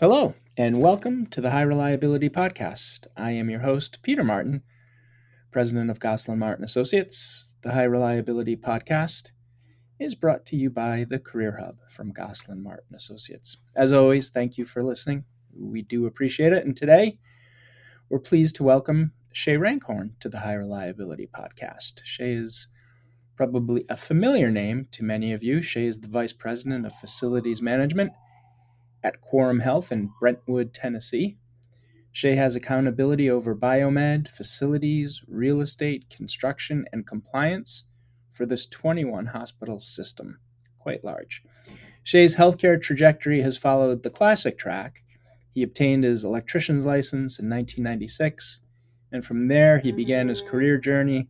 Hello, and welcome to the High Reliability Podcast. I am your host, Peter Martin, president of Goslin Martin Associates. The High Reliability Podcast is brought to you by the Career Hub from Goslin Martin Associates. As always, thank you for listening. We do appreciate it. And today, we're pleased to welcome Shay Rankhorn to the High Reliability Podcast. Shay is probably a familiar name to many of you. Shay is the Vice President of Facilities Management at Quorum Health in Brentwood, Tennessee. Shay has accountability over biomed, facilities, real estate, construction, and compliance for this 21 hospital system. Quite large. Shay's healthcare trajectory has followed the classic track. He obtained his electrician's license in 1996, and from there he began his career journey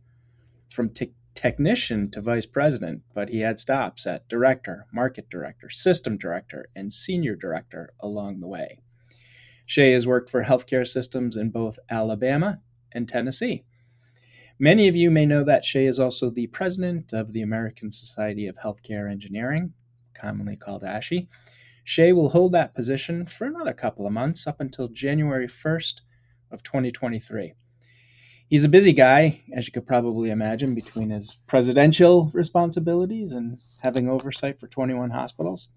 from t- technician to vice president, but he had stops at director, market director, system director, and senior director along the way. Shay has worked for healthcare systems in both Alabama and Tennessee. Many of you may know that Shay is also the president of the American Society of Healthcare Engineering, commonly called ASHE. Shay will hold that position for another couple of months up until January 1st of 2023 he's a busy guy, as you could probably imagine, between his presidential responsibilities and having oversight for 21 hospitals.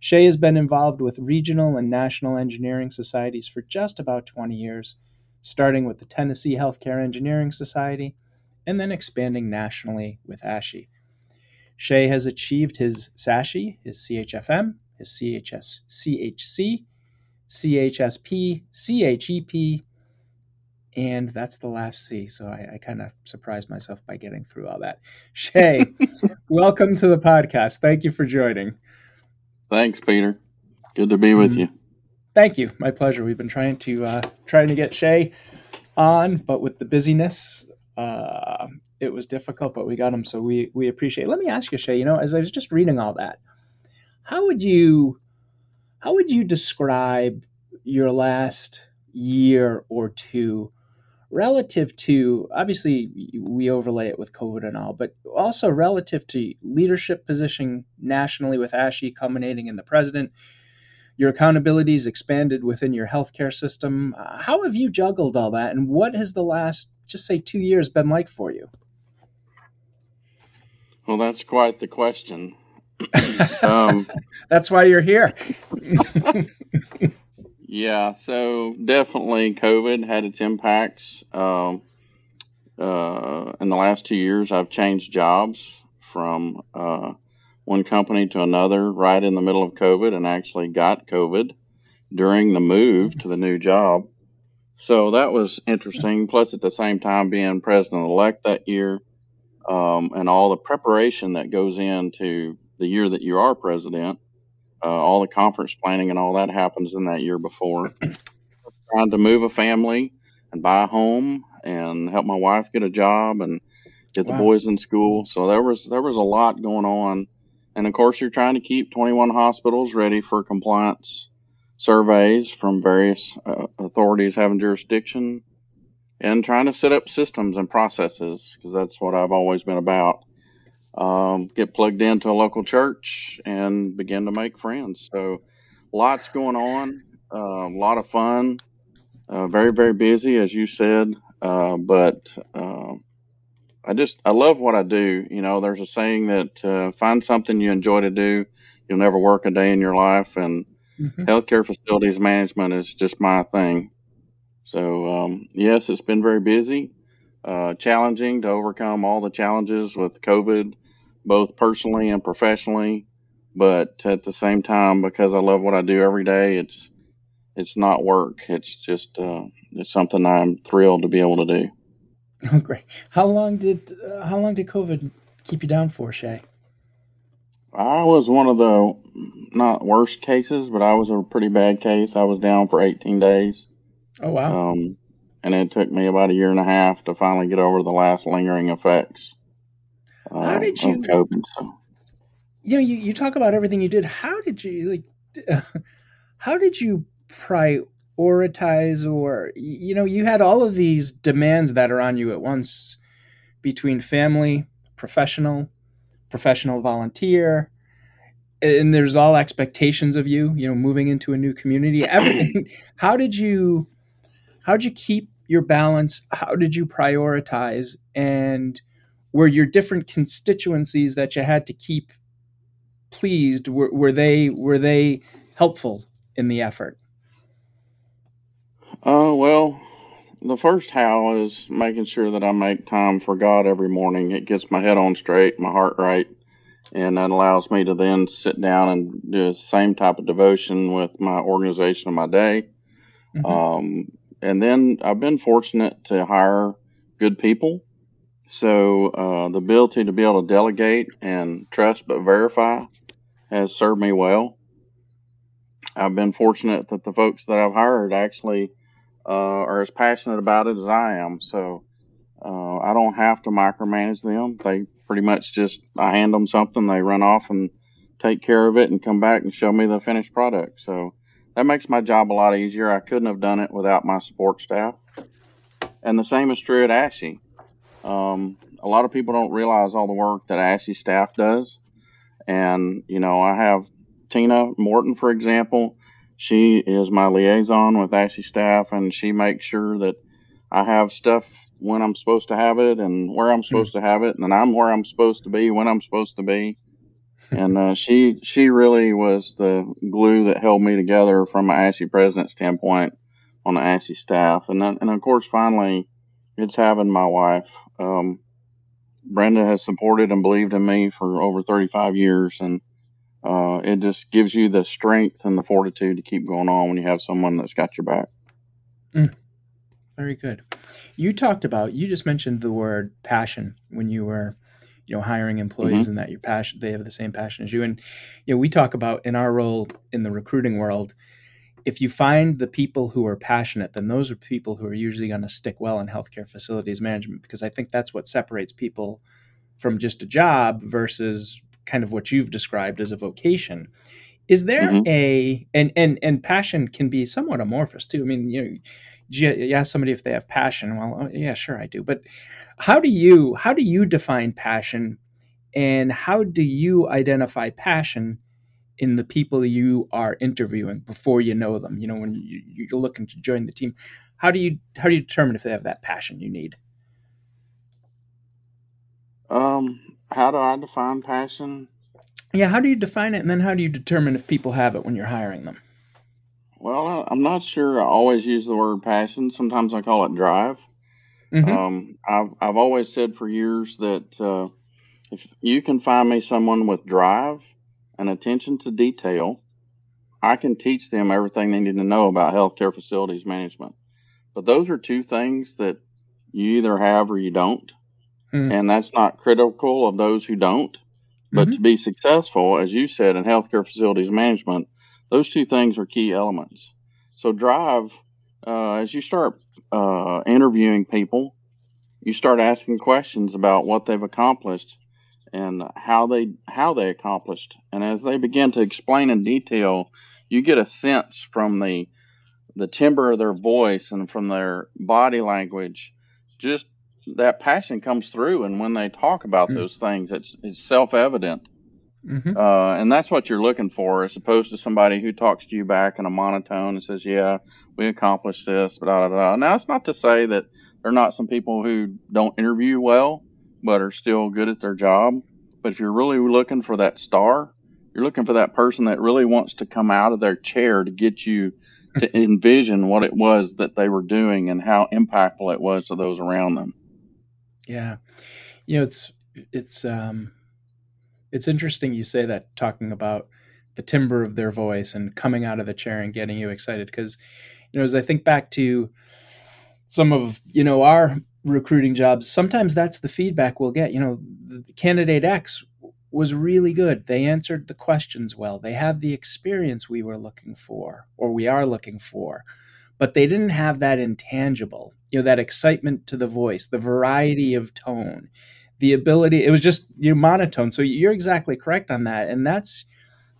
Shay has been involved with regional and national engineering societies for just about 20 years, starting with the Tennessee Healthcare Engineering Society and then expanding nationally with ASHE. Shay has achieved his SASHE, his CHFM, his CHS, CHC, CHSP, CHEP, and that's the last C. So I, I kind of surprised myself by getting through all that. Shay, welcome to the podcast. Thank you for joining. Thanks, Peter. Good to be with mm-hmm. you. Thank you. My pleasure. We've been trying to uh, trying to get Shay on, but with the busyness, uh, it was difficult. But we got him, so we we appreciate. It. Let me ask you, Shay. You know, as I was just reading all that, how would you how would you describe your last year or two relative to obviously we overlay it with COVID and all, but also relative to leadership position nationally with ASHE culminating in the president, your accountabilities expanded within your healthcare system. How have you juggled all that, and what has the last just say two years been like for you? Well, that's quite the question. um, that's why you're here. Yeah, so definitely COVID had its impacts. Um, uh, in the last two years, I've changed jobs from uh, one company to another right in the middle of COVID and actually got COVID during the move to the new job. So that was interesting. Plus, at the same time, being president elect that year um, and all the preparation that goes into the year that you are president uh, all the conference planning and all that happens in that year before. Trying to move a family and buy a home and help my wife get a job and get wow. the boys in school. So there was there was a lot going on, and of course you're trying to keep 21 hospitals ready for compliance surveys from various uh, authorities having jurisdiction, and trying to set up systems and processes because that's what I've always been about um, get plugged into a local church and begin to make friends. So, lots going on, uh, a lot of fun, uh, very, very busy, as you said. Uh, but uh, I just, I love what I do. You know, there's a saying that uh, find something you enjoy to do, you'll never work a day in your life. And mm-hmm. healthcare facilities management is just my thing. So, um, yes, it's been very busy. Uh, challenging to overcome all the challenges with COVID both personally and professionally. But at the same time, because I love what I do every day, it's it's not work. It's just uh, it's something I'm thrilled to be able to do. Oh, great! How long did uh, how long did COVID keep you down for, Shay? I was one of the not worst cases, but I was a pretty bad case. I was down for 18 days. Oh wow! Um, and it took me about a year and a half to finally get over the last lingering effects. How did you? COVID, so. You know, you, you talk about everything you did. How did you like? how did you prioritize, or you know, you had all of these demands that are on you at once between family, professional, professional volunteer. and there's all expectations of you, you know, moving into a new community. Everything. how did you how did you keep your balance? How did you prioritize? And were your different constituencies that you had to keep pleased were, were they were they helpful in the effort? Uh, well, the first how is making sure that I make time for God every morning. It gets my head on straight, my heart right, and that allows me to then sit down and do the same type of devotion with my organization of my day. Mm-hmm. Um, and then I've been fortunate to hire good people. So uh, the ability to be able to delegate and trust but verify has served me well. I've been fortunate that the folks that I've hired actually uh, are as passionate about it as I am. So uh, I don't have to micromanage them. They pretty much just I hand them something, they run off and take care of it, and come back and show me the finished product. So that makes my job a lot easier. I couldn't have done it without my support staff. And the same is true at ASHE. Um, a lot of people don't realize all the work that ASHE staff does. And, you know, I have Tina Morton, for example. She is my liaison with ASHE staff, and she makes sure that I have stuff when I'm supposed to have it and where I'm supposed to have it, and I'm where I'm supposed to be when I'm supposed to be. and uh, she she really was the glue that held me together from an ASHE president standpoint on the ASHE staff, and then, and of course finally, it's having my wife. Um, Brenda has supported and believed in me for over 35 years, and uh, it just gives you the strength and the fortitude to keep going on when you have someone that's got your back. Mm. Very good. You talked about you just mentioned the word passion when you were, you know, hiring employees mm-hmm. and that your passion they have the same passion as you. And you know, we talk about in our role in the recruiting world, if you find the people who are passionate, then those are people who are usually going to stick well in healthcare facilities management because I think that's what separates people from just a job versus kind of what you've described as a vocation. Is there mm-hmm. a and and and passion can be somewhat amorphous too. I mean, you know, you ask somebody if they have passion. Well, oh, yeah, sure, I do. But how do you how do you define passion, and how do you identify passion in the people you are interviewing before you know them? You know, when you, you're looking to join the team, how do you how do you determine if they have that passion you need? Um, how do I define passion? Yeah, how do you define it, and then how do you determine if people have it when you're hiring them? Well, I'm not sure. I always use the word passion. Sometimes I call it drive. Mm-hmm. Um, I've I've always said for years that uh, if you can find me someone with drive and attention to detail, I can teach them everything they need to know about healthcare facilities management. But those are two things that you either have or you don't, mm-hmm. and that's not critical of those who don't. But mm-hmm. to be successful, as you said, in healthcare facilities management, those two things are key elements. So drive, uh, as you start uh, interviewing people, you start asking questions about what they've accomplished and how they how they accomplished. And as they begin to explain in detail, you get a sense from the the timbre of their voice and from their body language, just that passion comes through. And when they talk about mm-hmm. those things, it's it's self evident Mm-hmm. Uh, and that's what you're looking for, as opposed to somebody who talks to you back in a monotone and says, "Yeah, we accomplished this." Blah, blah, blah. Now, it's not to say that there are not some people who don't interview well, but are still good at their job. But if you're really looking for that star, you're looking for that person that really wants to come out of their chair to get you to envision what it was that they were doing and how impactful it was to those around them. Yeah, you know, it's it's um it's interesting you say that talking about the timbre of their voice and coming out of the chair and getting you excited because you know as i think back to some of you know our recruiting jobs sometimes that's the feedback we'll get. You know candidate x was really good. They answered the questions well. They have the experience we were looking for or we are looking for but they didn't have that intangible you know that excitement to the voice the variety of tone the ability it was just you monotone. So you're exactly correct on that. And that's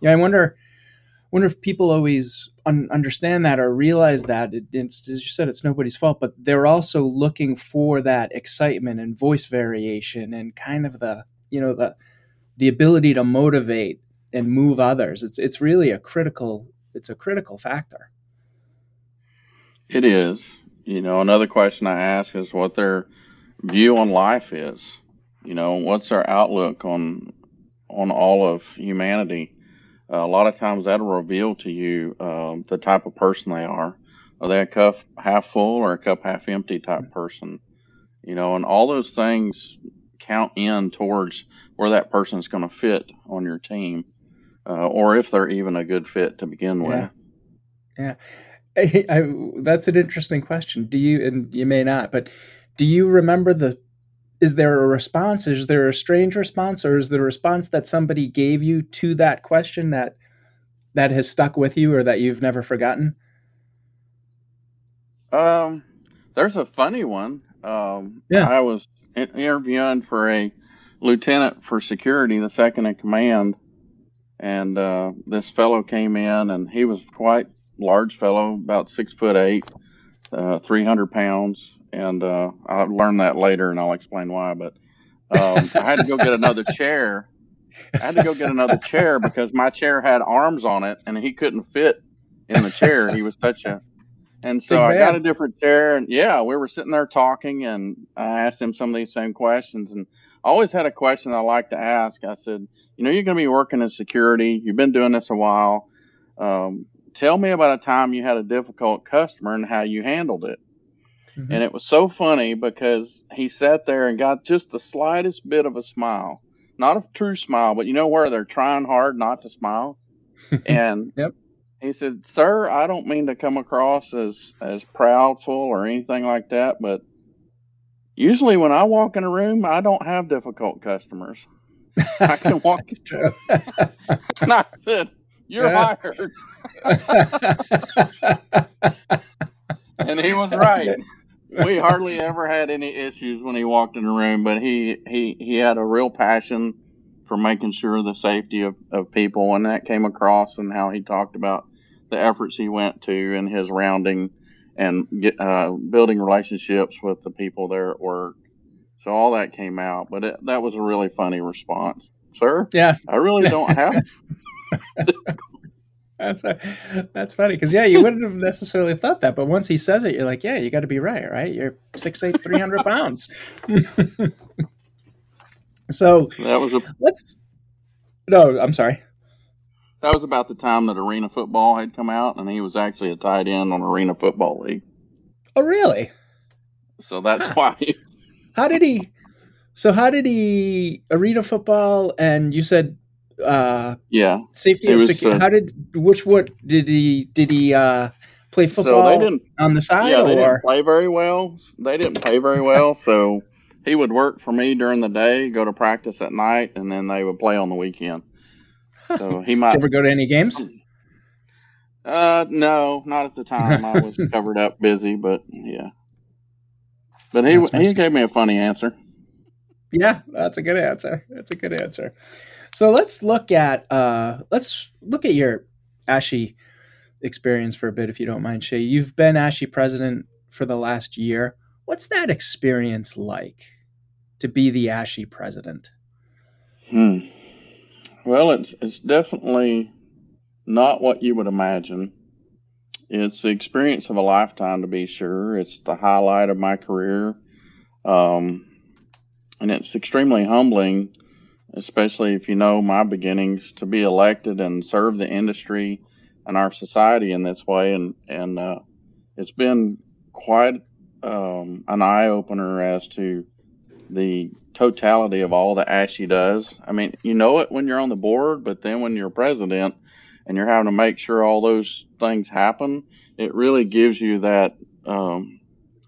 you know i wonder wonder if people always un- understand that or realize that it, it's as you said it's nobody's fault but they're also looking for that excitement and voice variation and kind of the you know the the ability to motivate and move others. It's it's really a critical it's a critical factor. It is. You know, another question I ask is what their view on life is. You know, what's their outlook on on all of humanity? Uh, a lot of times that'll reveal to you um, the type of person they are. Are they a cup half full or a cup half empty type person? You know, and all those things count in towards where that person's going to fit on your team, uh, or if they're even a good fit to begin Yeah. with. Yeah. I, I, that's an interesting question. Do you, and you may not, but do you remember the, is there a response? Is there a strange response or is there a response that somebody gave you to that question that, that has stuck with you or that you've never forgotten? Um, there's a funny one. Um, Yeah. I was interviewing for a lieutenant for security, the second in command, and uh, this fellow came in, and he was quite large fellow, about six foot eight, uh, 300 pounds, and uh, I'll learn that later, and I'll explain why. But um, I had to go get another chair. I had to go get another chair because my chair had arms on it, and he couldn't fit in the chair. He was such a and so I got a different chair, and yeah, we were sitting there talking, and I asked him some of these same questions. And I always had a question I like to ask. I said, You know, you're going to be working in security, you've been doing this a while. Um, tell me about a time you had a difficult customer and how you handled it. Mhm. And it was so funny because he sat there and got just the slightest bit of a smile. Not a true smile, but you know where they're trying hard not to smile. And Yep. he said, "Sir, I don't mean to come across as as proudful or anything like that, but usually when I walk in a room, I don't have difficult customers. I can walk." It's true. and I said, "You're Yeah. hired," and he was That's right. good. We hardly ever had any issues when he walked in the room, but he he he had a real passion for making sure the safety of, of people, and that came across and how he talked about the efforts he went to in his rounding and get, uh, building relationships with the people there at work. So all that came out, but it, that was a really funny response, sir. Yeah, I really don't have. that's that's funny because yeah, you wouldn't have necessarily thought that, but once he says it, you're like, yeah, you got to be right, right? You're six eight, three hundred pounds. so That was a let's. No, I'm sorry. that was about the time that Arena Football had come out, and he was actually a tight end on Arena Football League. Oh, really? So that's why. He, How did he? So how did he arena football? And you said uh, yeah. safety and security. uh, how did which what did he did he uh, play So football didn't. on the side Yeah, they or didn't play very well. They didn't pay very well, so he would work for me during the day, go to practice at night, and then they would play on the weekend. So he might. ever go to any games? Uh, no, not at the time. I was covered up, busy, but yeah. But he he gave me a funny answer. Yeah, that's a good answer. That's a good answer. So let's look at uh let's look at your ASHE experience for a bit if you don't mind, Shay. You've been ASHE president for the last year. What's that experience like to be the ASHE president? Hmm. Well, it's it's definitely not what you would imagine. It's the experience of a lifetime, to be sure. It's the highlight of my career, um, and it's extremely humbling, especially if you know my beginnings, to be elected and serve the industry and our society in this way. And and uh, it's been quite um, an eye opener as to the totality of all that ASHE does. I mean, you know it when you're on the board, but then when you're president and you're having to make sure all those things happen, it really gives you that um,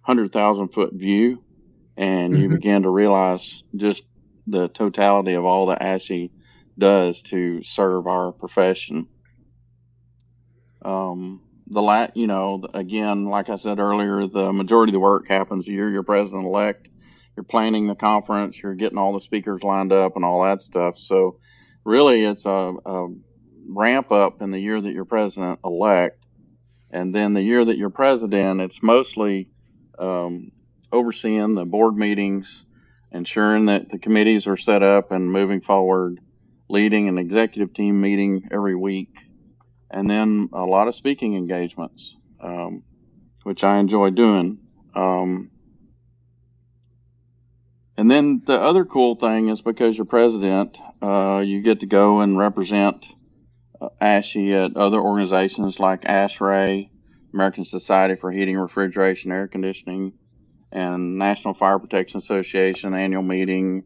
100,000 foot view. And you Mhm. begin to realize just the totality of all that ASHE does to serve our profession. Um, the la- you know, again, like I said earlier, the majority of the work happens you're president elect you're planning the conference, you're getting all the speakers lined up and all that stuff. So really it's a, a ramp up in the year that you're president elect. And then the year that you're president, it's mostly um, overseeing the board meetings, ensuring that the committees are set up and moving forward, leading an executive team meeting every week, and then a lot of speaking engagements, um, which I enjoy doing. Um, and then the other cool thing is because you're president, uh, you get to go and represent uh, ASHE at other organizations like ASHRAE, American Society for Heating, Refrigeration, Air Conditioning, and National Fire Protection Association annual meeting,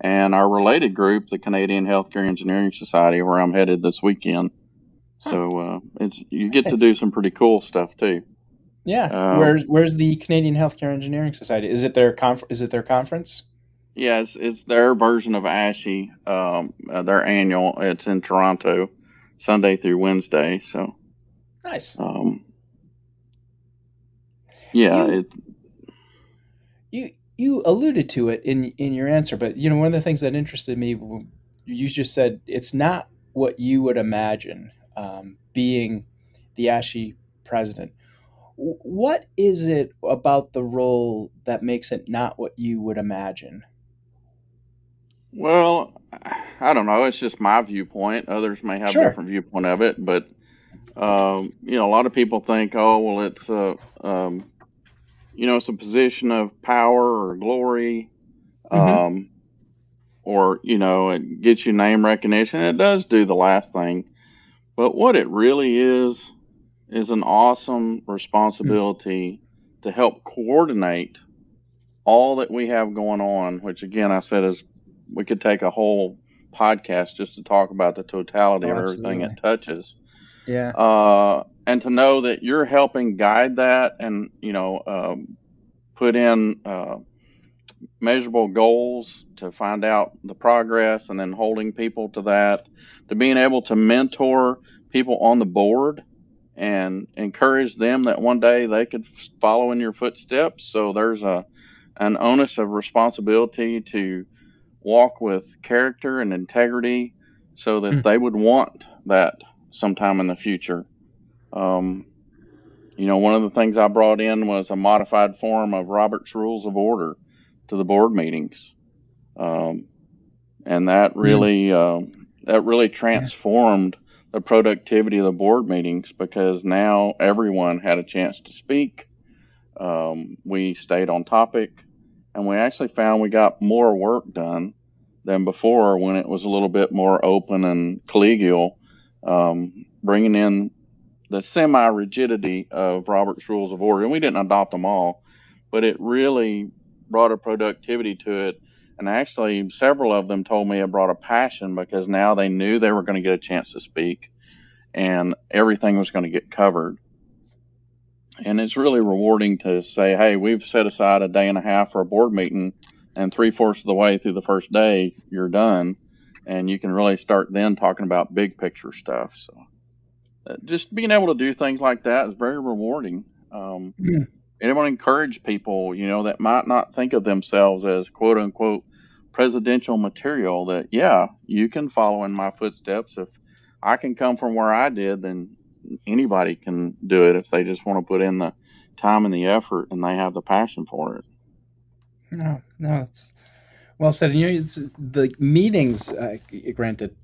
and our related group, the Canadian Healthcare Engineering Society, where I'm headed this weekend. So uh, it's you get to do some pretty cool stuff too. Yeah, um, where's where's the Canadian Healthcare Engineering Society? Is it their conf- Is it their conference? Yeah, it's, it's their version of ASHE, um, uh, their annual. It's in Toronto, Sunday through Wednesday. So nice. Um, yeah, you, it. You alluded to it in in your answer, but you know one of the things that interested me, you just said it's not what you would imagine um, being the ASHE president. What is it about the role that makes it not what you would imagine? Well, I don't know. It's just my viewpoint. Others may have sure. a different viewpoint of it, but um, you know, a lot of people think, oh, well, it's a, um, you know, it's a position of power or glory, mm-hmm. um, or you know, it gets you name recognition. It does do the last thing, but what it really is is an awesome responsibility mm-hmm. to help coordinate all that we have going on. Which, again, I said is we could take a whole podcast just to talk about the totality oh, of everything it touches. Yeah. Uh, and to know that you're helping guide that and, you know, um, put in uh, measurable goals to find out the progress and then holding people to that, to being able to mentor people on the board and encourage them that one day they could follow in your footsteps. So there's a an onus of responsibility to walk with character and integrity so that mm. they would want that sometime in the future. Um, you know, one of the things I brought in was a modified form of Robert's Rules of Order to the board meetings, um, and that hmm. really mm. uh, that really transformed the productivity of the board meetings because now everyone had a chance to speak. Um, we stayed on topic and we actually found we got more work done than before when it was a little bit more open and collegial, um, bringing in the semi rigidity of Robert's Rules of Order. And we didn't adopt them all, but it really brought a productivity to it. And actually, several of them told me it brought a passion because now they knew they were going to get a chance to speak and everything was going to get covered and it's really rewarding to say, hey, we've set aside a day and a half for a board meeting, and three fourths of the way through the first day, you're done, and you can really start then talking about big picture stuff. So, just being able to do things like that is very rewarding. Um, yeah. And I want to encourage people, you know, that might not think of themselves as quote unquote presidential material. That yeah, you can follow in my footsteps. If I can come from where I did, then anybody can do it if they just want to put in the time and the effort and they have the passion for it. No, no, it's well said. And you know, it's the meetings. Uh, granted,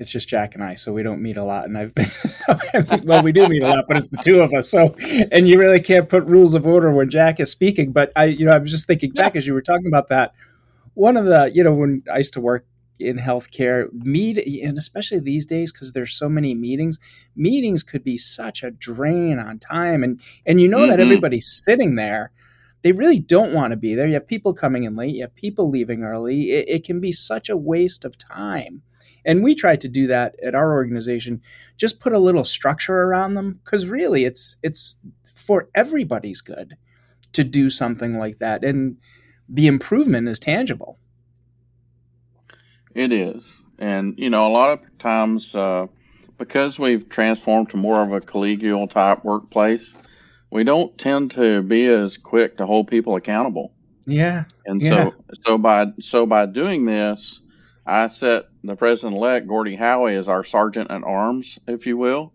it's just Jack and I, so we don't meet a lot. And I've been so, well, we do meet a lot, but it's the two of us. So, and you really can't put rules of order when Jack is speaking. But I, you know, I was just thinking back as you were talking about that. One of the, you know, when I used to work in healthcare meet and especially these days because there's so many meetings meetings could be such a drain on time and and you know mm-hmm. that everybody's sitting there they really don't want to be there you have people coming in late you have people leaving early it, it can be such a waste of time and we try to do that at our organization just put a little structure around them because really it's it's for everybody's good to do something like that and the improvement is tangible it is. And, you know, a lot of times, uh, because we've transformed to more of a collegial type workplace, we don't tend to be as quick to hold people accountable. Yeah. And yeah. so, so by, so by doing this, I set the president elect, Gordie Howe, as our sergeant at arms, if you will.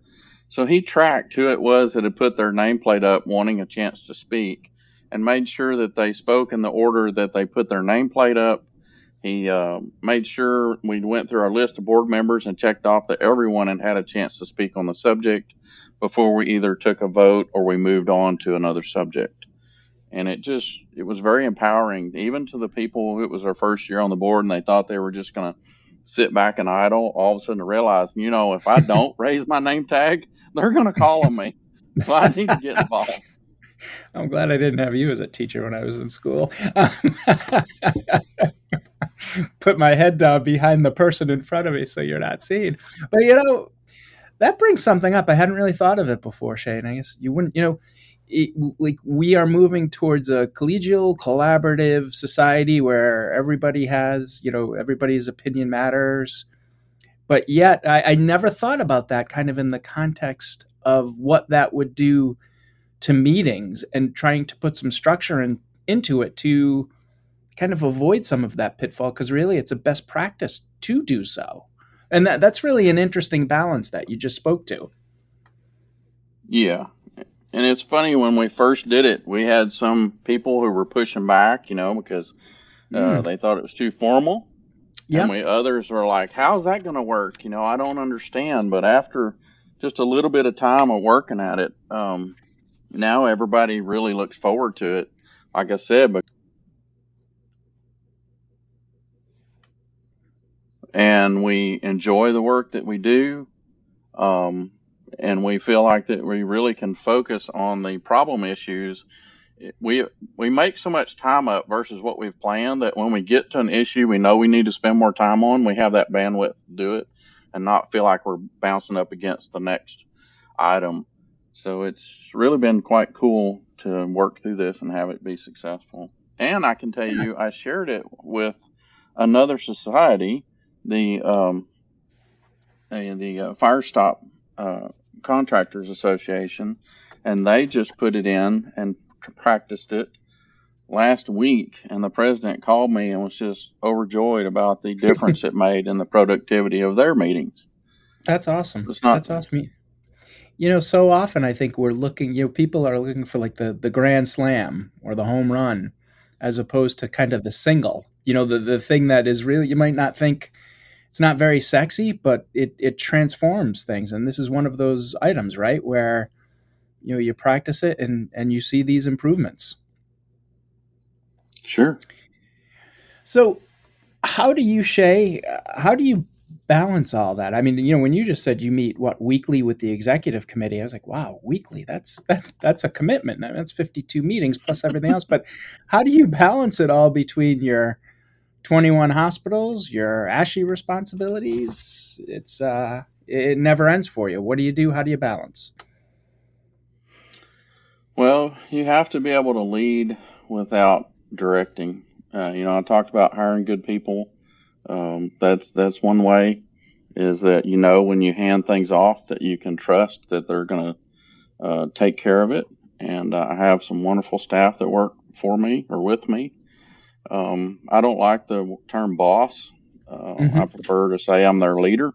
So he tracked who it was that had put their nameplate up wanting a chance to speak and made sure that they spoke in the order that they put their nameplate up he uh, made sure we went through our list of board members and checked off that everyone had had a chance to speak on the subject before we either took a vote or we moved on to another subject. And it just it was very empowering, even to the people. It was their first year on the board, and they thought they were just going to sit back and idle. All of a sudden, to realize, you know, if I don't raise my name tag, they're going to call on me, so I need to get involved. I'm glad I didn't have you as a teacher when I was in school. Put my head down behind the person in front of me so you're not seen. But you know, that brings something up. I hadn't really thought of it before, Shane. I guess you wouldn't, you know, it, like we are moving towards a collegial, collaborative society where everybody has, you know, everybody's opinion matters. But yet, I, I never thought about that kind of in the context of what that would do to meetings and trying to put some structure in, into it to kind of avoid some of that pitfall because really it's a best practice to do so. And that that's really an interesting balance that you just spoke to. Yeah and it's funny when we first did it we had some people who were pushing back you know because uh, mm. they thought it was too formal yeah and we others were like how's that going to work you know i don't understand but after just a little bit of time of working at it um, now everybody really looks forward to it. Like I said, but and we enjoy the work that we do. Um, and we feel like that we really can focus on the problem issues. We we make so much time up versus what we've planned that when we get to an issue we know we need to spend more time on, we have that bandwidth to do it and not feel like we're bouncing up against the next item. So it's really been quite cool to work through this and have it be successful. And I can tell you, I shared it with another society, the um, the uh, Fire Stop uh, Contractors Association, and they just put it in and practiced it last week. And the president called me and was just overjoyed about the difference it made in the productivity of their meetings. That's awesome. Not, That's awesome you know so often i think we're looking you know people are looking for like the the grand slam or the home run as opposed to kind of the single you know the the thing that is really you might not think it's not very sexy but it it transforms things and this is one of those items right where you know you practice it and and you see these improvements sure so how do you shay how do you balance all that? I mean, you know, when you just said you meet what weekly with the executive committee, I was like, wow, weekly. That's that's that's a commitment. I mean, that's 52 meetings plus everything else. But how do you balance it all between your 21 hospitals, your ASHE responsibilities? It's uh it never ends for you. What do you do? How do you balance? Well, you have to be able to lead without directing. Uh, you know, I talked about hiring good people um, that's that's one way is that you know when you hand things off that you can trust that they're going to uh, take care of it. And uh, I have some wonderful staff that work for me or with me. Um, I don't like the term boss. Uh, mm-hmm. I prefer to say I'm their leader.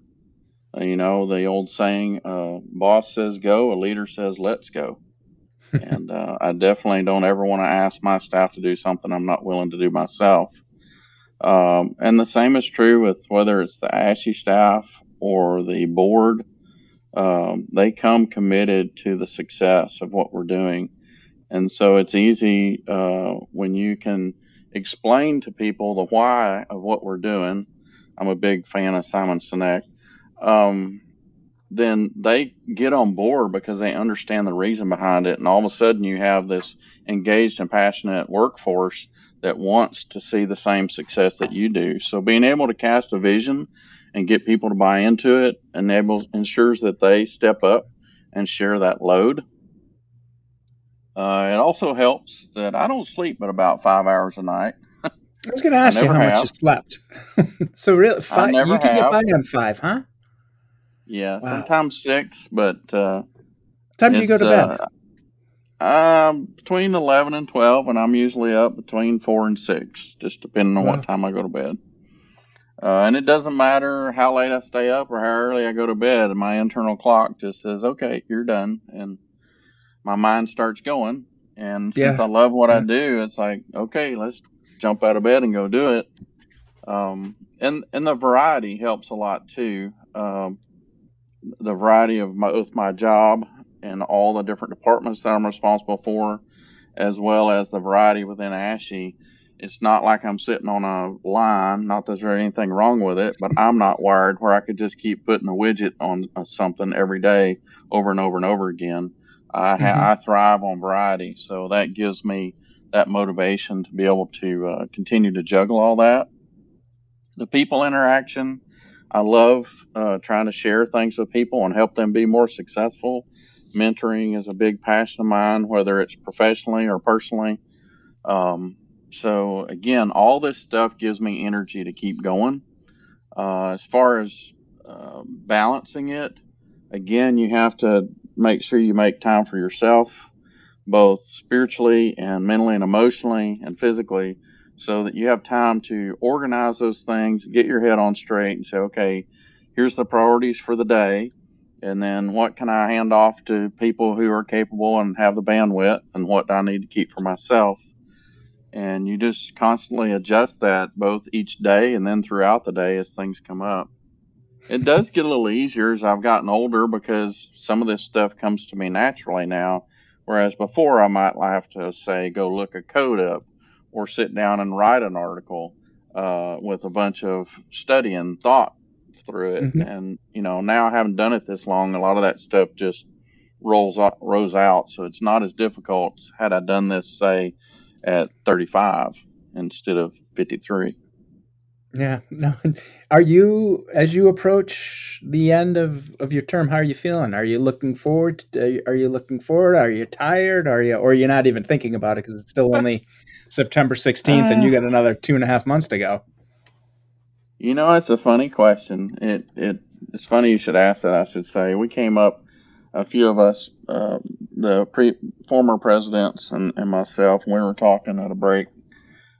Uh, you know the old saying, uh, "Boss says go, a leader says let's go." and uh, I definitely don't ever want to ask my staff to do something I'm not willing to do myself. Um, and the same is true with whether it's the ASHE staff or the board. Um, they come committed to the success of what we're doing. And so it's easy uh, when you can explain to people the why of what we're doing. I'm a big fan of Simon Sinek. Um, then they get on board because they understand the reason behind it. And all of a sudden, you have this engaged and passionate workforce that wants to see the same success that you do. So being able to cast a vision and get people to buy into it enables ensures that they step up and share that load. Uh, it also helps that I don't sleep but about five hours a night. I was going to ask you how have. much you slept. so really, five, you can have. get by on five, huh? Yeah, wow. sometimes six, but uh, time do you go to bed? Uh, um, between eleven and twelve, and I'm usually up between four and six, just depending on wow. what time I go to bed. Uh, and it doesn't matter how late I stay up or how early I go to bed. My internal clock just says, "Okay, you're done," and my mind starts going. And since yeah. I love what yeah. I do, it's like, okay, let's jump out of bed and go do it. Um, and and the variety helps a lot too. Um, the variety of my, both my job and all the different departments that I'm responsible for, as well as the variety within ASHE. It's not like I'm sitting on a line. Not that there's anything wrong with it, but I'm not wired where I could just keep putting a widget on uh, something every day over and over and over again. I, ha- mm-hmm. I thrive on variety, so that gives me that motivation to be able to uh, continue to juggle all that. The people interaction, I love uh, trying to share things with people and help them be more successful. Mentoring is a big passion of mine, whether it's professionally or personally. Um, so again, all this stuff gives me energy to keep going. Uh, as far as uh, balancing it, again, you have to make sure you make time for yourself, both spiritually and mentally and emotionally and physically, so that you have time to organize those things, get your head on straight, and say, okay, here's the priorities for the day. And then what can I hand off to people who are capable and have the bandwidth, and what do I need to keep for myself? And you just constantly adjust that both each day and then throughout the day as things come up. It does get a little easier as I've gotten older because some of this stuff comes to me naturally now. Whereas before, I might have to say, go look a code up or sit down and write an article uh, with a bunch of study and thought through it. Mm-hmm. And, you know, now I haven't done it this long, a lot of that stuff just rolls out, rolls out. So it's not as difficult had I done this, say, at 35 instead of 53. Yeah. No. Are you as you approach the end of of your term? How are you feeling? Are you looking forward? To, are you looking forward? Are you tired? Are you or you're not even thinking about it because it's still only September 16th uh, and you got another two and a half months to go? You know, it's a funny question. It it it's funny you should ask that. I should say we came up a few of us, uh, the pre former presidents and, and myself, we were talking at a break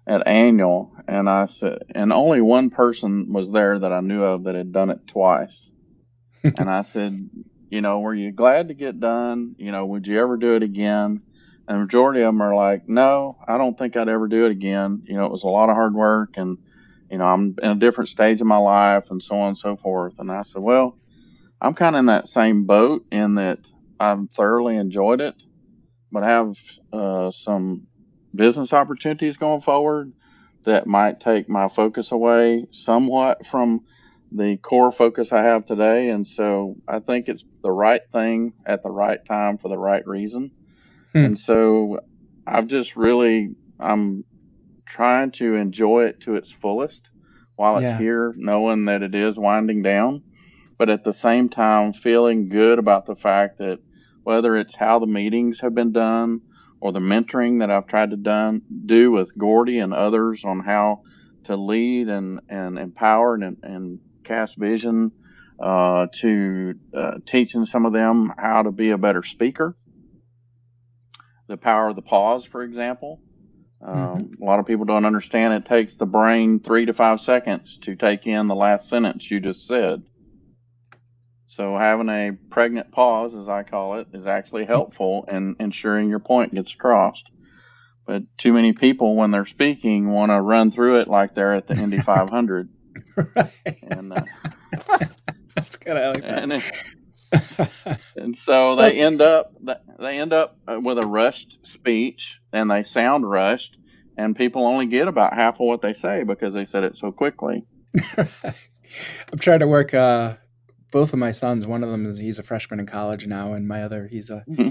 at annual, and I said, and only one person was there that I knew of that had done it twice. and I said, you know, were you glad to get done? You know, would you ever do it again? And the majority of them are like, no, I don't think I'd ever do it again. You know, it was a lot of hard work, and you know, I'm in a different stage of my life, and so on and so forth. And I said, well, I'm kind of in that same boat in that I've thoroughly enjoyed it, but have uh, some business opportunities going forward that might take my focus away somewhat from the core focus I have today. And so I think it's the right thing at the right time for the right reason. Hmm. And so I've just really, I'm trying to enjoy it to its fullest while it's yeah. here, knowing that it is winding down, but at the same time, feeling good about the fact that whether it's how the meetings have been done, or the mentoring that I've tried to done, do with Gordy and others on how to lead and, and empower and, and cast vision, uh, to uh, teaching some of them how to be a better speaker. The power of the pause, for example. Um, mm-hmm. A lot of people don't understand it takes the brain three to five seconds to take in the last sentence you just said. So having a pregnant pause, as I call it, is actually helpful in ensuring your point gets across. But too many people, when they're speaking, want to run through it like they're at the Indy 500. right. And uh, that's kind of like and, it, and so they end up they end up uh, with a rushed speech, and they sound rushed, and people only get about half of what they say because they said it so quickly. I'm trying to work. Uh both of my sons. One of them is he's a freshman in college now, and my other he's a mm-hmm.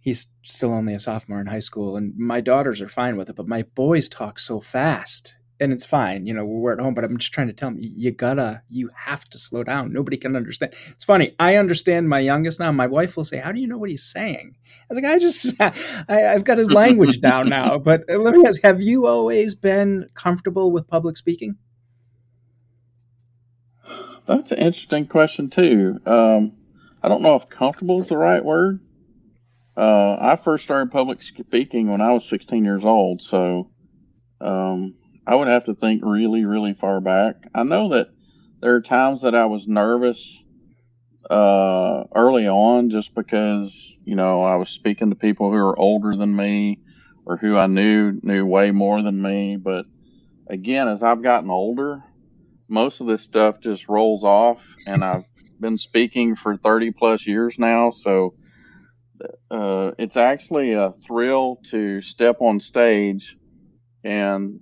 he's still only a sophomore in high school. And my daughters are fine with it, but my boys talk so fast, and it's fine. You know, we're at home, but I'm just trying to tell them you gotta, you have to slow down. Nobody can understand. It's funny. I understand my youngest now. My wife will say, "How do you know what he's saying?" I was like, "I just, I, I've got his language down now." But let me ask: Have you always been comfortable with public speaking? That's an interesting question too. Um, I don't know if comfortable is the right word. Uh, I first started public speaking when I was 16 years old, so um, I would have to think really, really far back. I know that there are times that I was nervous uh, early on just because, you know, I was speaking to people who were older than me or who I knew knew way more than me. But again, as I've gotten older, most of this stuff just rolls off, and I've been speaking for 30 plus years now. So uh, it's actually a thrill to step on stage and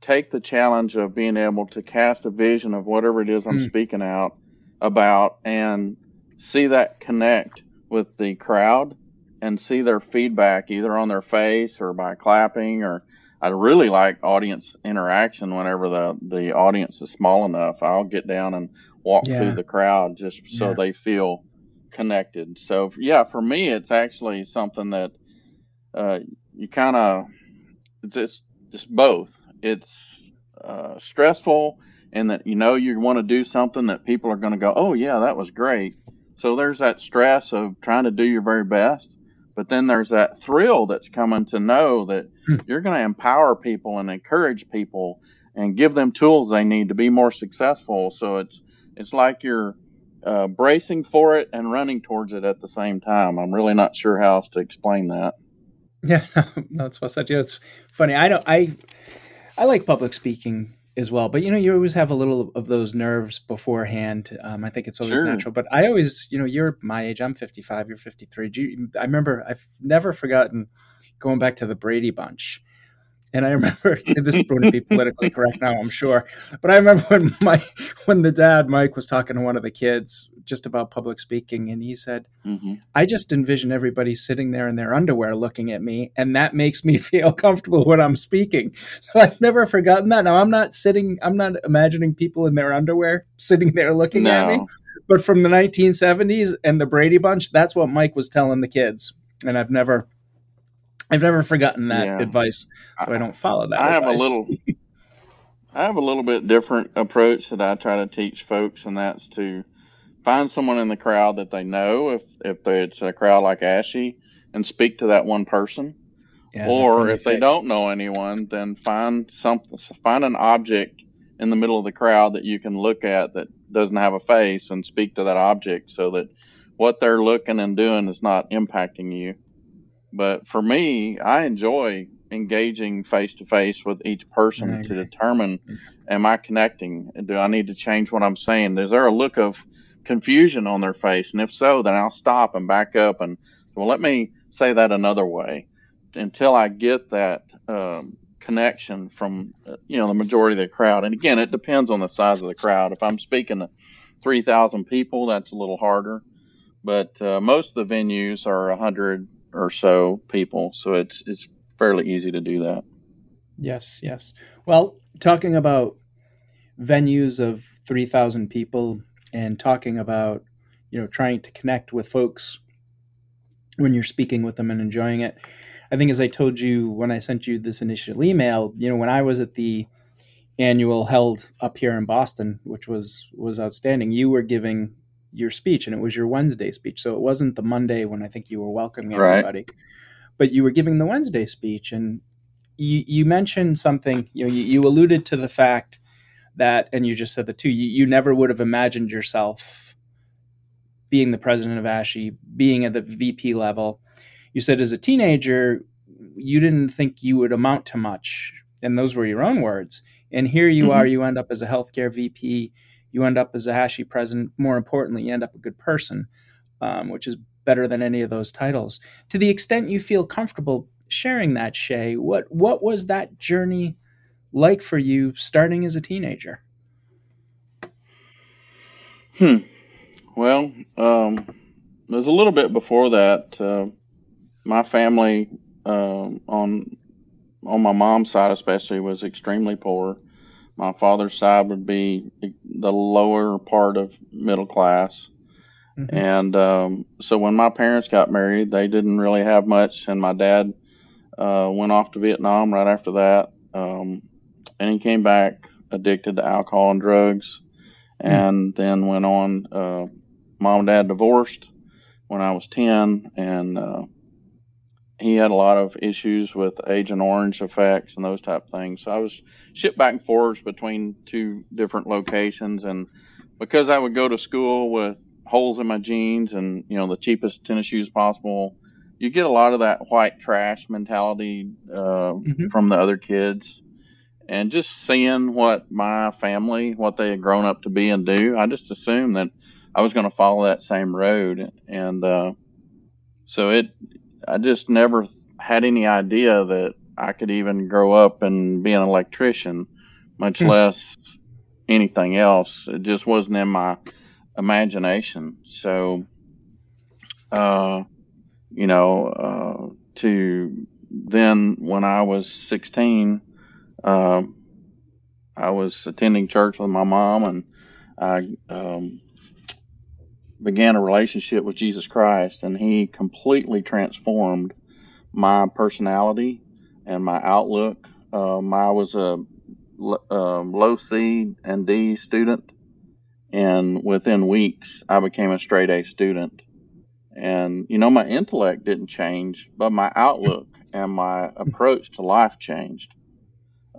take the challenge of being able to cast a vision of whatever it is I'm mm. speaking out about and see that connect with the crowd and see their feedback either on their face or by clapping or I really like audience interaction whenever the the audience is small enough. I'll get down and walk yeah. through the crowd just so yeah. they feel connected. So yeah, for me, it's actually something that uh, you kind of it's just just both. It's uh, stressful, and that you know you want to do something that people are going to go, oh yeah, that was great. So there's that stress of trying to do your very best, but then there's that thrill that's coming to know that hmm. you're going to empower people and encourage people and give them tools they need to be more successful. So it's it's like you're uh, bracing for it and running towards it at the same time. I'm really not sure how else to explain that. Yeah, no, that's what I said. Yeah, it's funny. I don't. I I like public speaking as well, but you know, you always have a little of those nerves beforehand. Um, I think it's always sure. natural. But I always, you know, you're my age. I'm 55. You're 53. You, I remember. I've never forgotten going back to the Brady Bunch and I remember this wouldn't be politically correct now, I'm sure, but I remember when my when the dad Mike was talking to one of the kids just about public speaking, and he said, mm-hmm. "I just envision everybody sitting there in their underwear looking at me, and that makes me feel comfortable when I'm speaking." So I've never forgotten that. Now I'm not sitting, I'm not imagining people in their underwear sitting there looking no. at me, but from the 1970s and the Brady Bunch, that's what Mike was telling the kids, and I've never I've never forgotten that yeah. advice, so I, I don't follow that. I advice. have a little. I have a little bit different approach that I try to teach folks, and that's to find someone in the crowd that they know, if if it's a crowd like ASHE, and speak to that one person. Yeah, or if they don't know anyone, then find something, find an object in the middle of the crowd that you can look at that doesn't have a face and speak to that object, so that what they're looking and doing is not impacting you. But for me, I enjoy engaging face to face with each person to determine am I connecting? Do I need to change what I'm saying? Is there a look of confusion on their face? And if so, then I'll stop and back up and, well, let me say that another way until I get that um, connection from, uh, you know, the majority of the crowd. And again, it depends on the size of the crowd. If I'm speaking to 3,000 people, that's a little harder. But uh, most of the venues are 100, or so people, so it's it's fairly easy to do that. Yes, yes. Well, talking about venues of 3,000 people and talking about, you know, trying to connect with folks when you're speaking with them and enjoying it. I think as I told you when I sent you this initial email, you know, when I was at the annual held up here in Boston, which was was outstanding, you were giving your speech, and it was your Wednesday speech. So it wasn't the Monday when I think you were welcoming everybody, right. but you were giving the Wednesday speech, and you, you mentioned something. You know, you, you, alluded to the fact that, and you just said the two. You, you never would have imagined yourself being the president of ASHE, being at the VP level. You said as a teenager, you didn't think you would amount to much, and those were your own words. And here you mm-hmm. are, you end up as a healthcare VP you end up as a ASHE president. More importantly, you end up a good person, um, which is better than any of those titles. To the extent you feel comfortable sharing that, Shay, what what was that journey like for you starting as a teenager? Hmm. Well, um, was a little bit before that. Uh, my family um, on on my mom's side, especially, was extremely poor. My father's side would be the lower part of middle class. Mm-hmm. And um, so when my parents got married, they didn't really have much. And my dad uh, went off to Vietnam right after that. Um, and he came back addicted to alcohol and drugs. Mm-hmm. And then went on. Uh, mom and dad divorced when I was 10. And uh, he had a lot of issues with Agent Orange effects and those type of things. So I was shipped back and forth between two different locations, and because I would go to school with holes in my jeans and you know the cheapest tennis shoes possible, you get a lot of that white trash mentality uh, mm-hmm. from the other kids, and just seeing what my family, what they had grown up to be and do, I just assumed that I was going to follow that same road. And uh, so it, I just never had any idea that I could even grow up and be an electrician, much hmm. less anything else. It just wasn't in my imagination. So, uh, you know, uh, to then when I was 16, uh, I was attending church with my mom and I um, began a relationship with Jesus Christ, and He completely transformed my personality and my outlook. Um, I was a um, low C and D student, and within weeks, I became a straight A student. And you know, my intellect didn't change, but my outlook and my approach to life changed.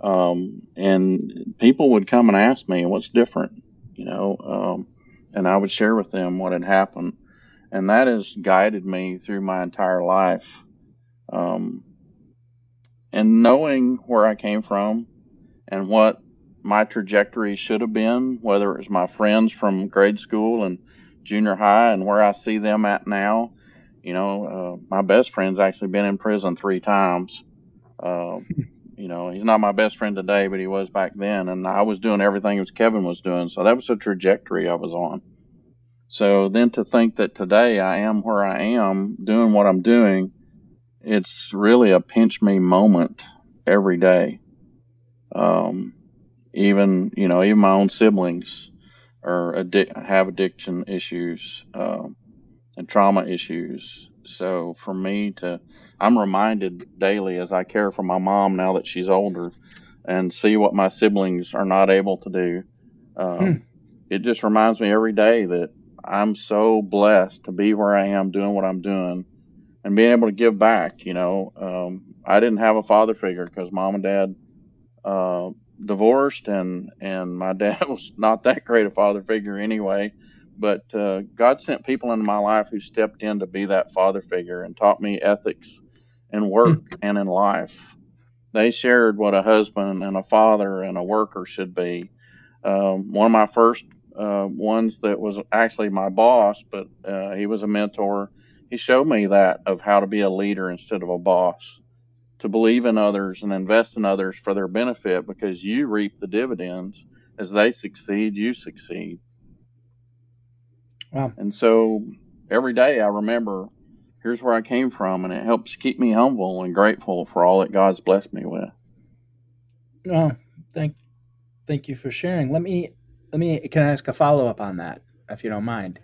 Um, and people would come and ask me, "What's different?" You know, um, and I would share with them what had happened, and that has guided me through my entire life. Um, and knowing where I came from and what my trajectory should have been, whether it was my friends from grade school and junior high and where I see them at now. You know, uh, my best friend's actually been in prison three times. Uh, you know, he's not my best friend today, but he was back then. And I was doing everything as Kevin was doing. So that was the trajectory I was on. So then to think that today I am where I am doing what I'm doing, it's really a pinch me moment every day. Um, even, you know, even my own siblings are have addiction issues, um, and trauma issues. So for me to, I'm reminded daily as I care for my mom now that she's older and see what my siblings are not able to do. Um, hmm. It just reminds me every day that I'm so blessed to be where I am doing what I'm doing and being able to give back. You know, um, I didn't have a father figure because mom and dad uh, divorced and, and my dad was not that great a father figure anyway but uh, God sent people into my life who stepped in to be that father figure and taught me ethics in work hmm. and in life. They shared what a husband and a father and a worker should be. Um, one of my first uh, ones that was actually my boss, but uh, he was a mentor. He showed me that of how to be a leader instead of a boss, to believe in others and invest in others for their benefit because you reap the dividends. As they succeed, you succeed. Wow. And so every day I remember here's where I came from, and it helps keep me humble and grateful for all that God's blessed me with. Oh, thank, thank you for sharing. Let me, let me, can I ask a follow up on that, if you don't mind?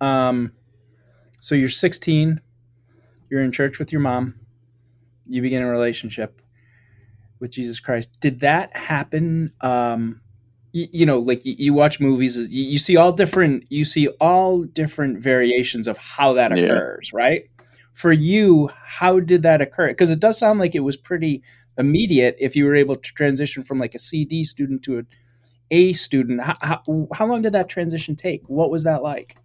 Um, so you're 16, you're in church with your mom, you begin a relationship with Jesus Christ. Did that happen? Um, you, you know like you, you, watch movies you, you, see all different you see all different variations of how that occurs yeah. right? For you how did that occur? Because it does sound like it was pretty immediate if you were able to transition from like a cd student to a a student. How, how, how long did that transition take? What was that like?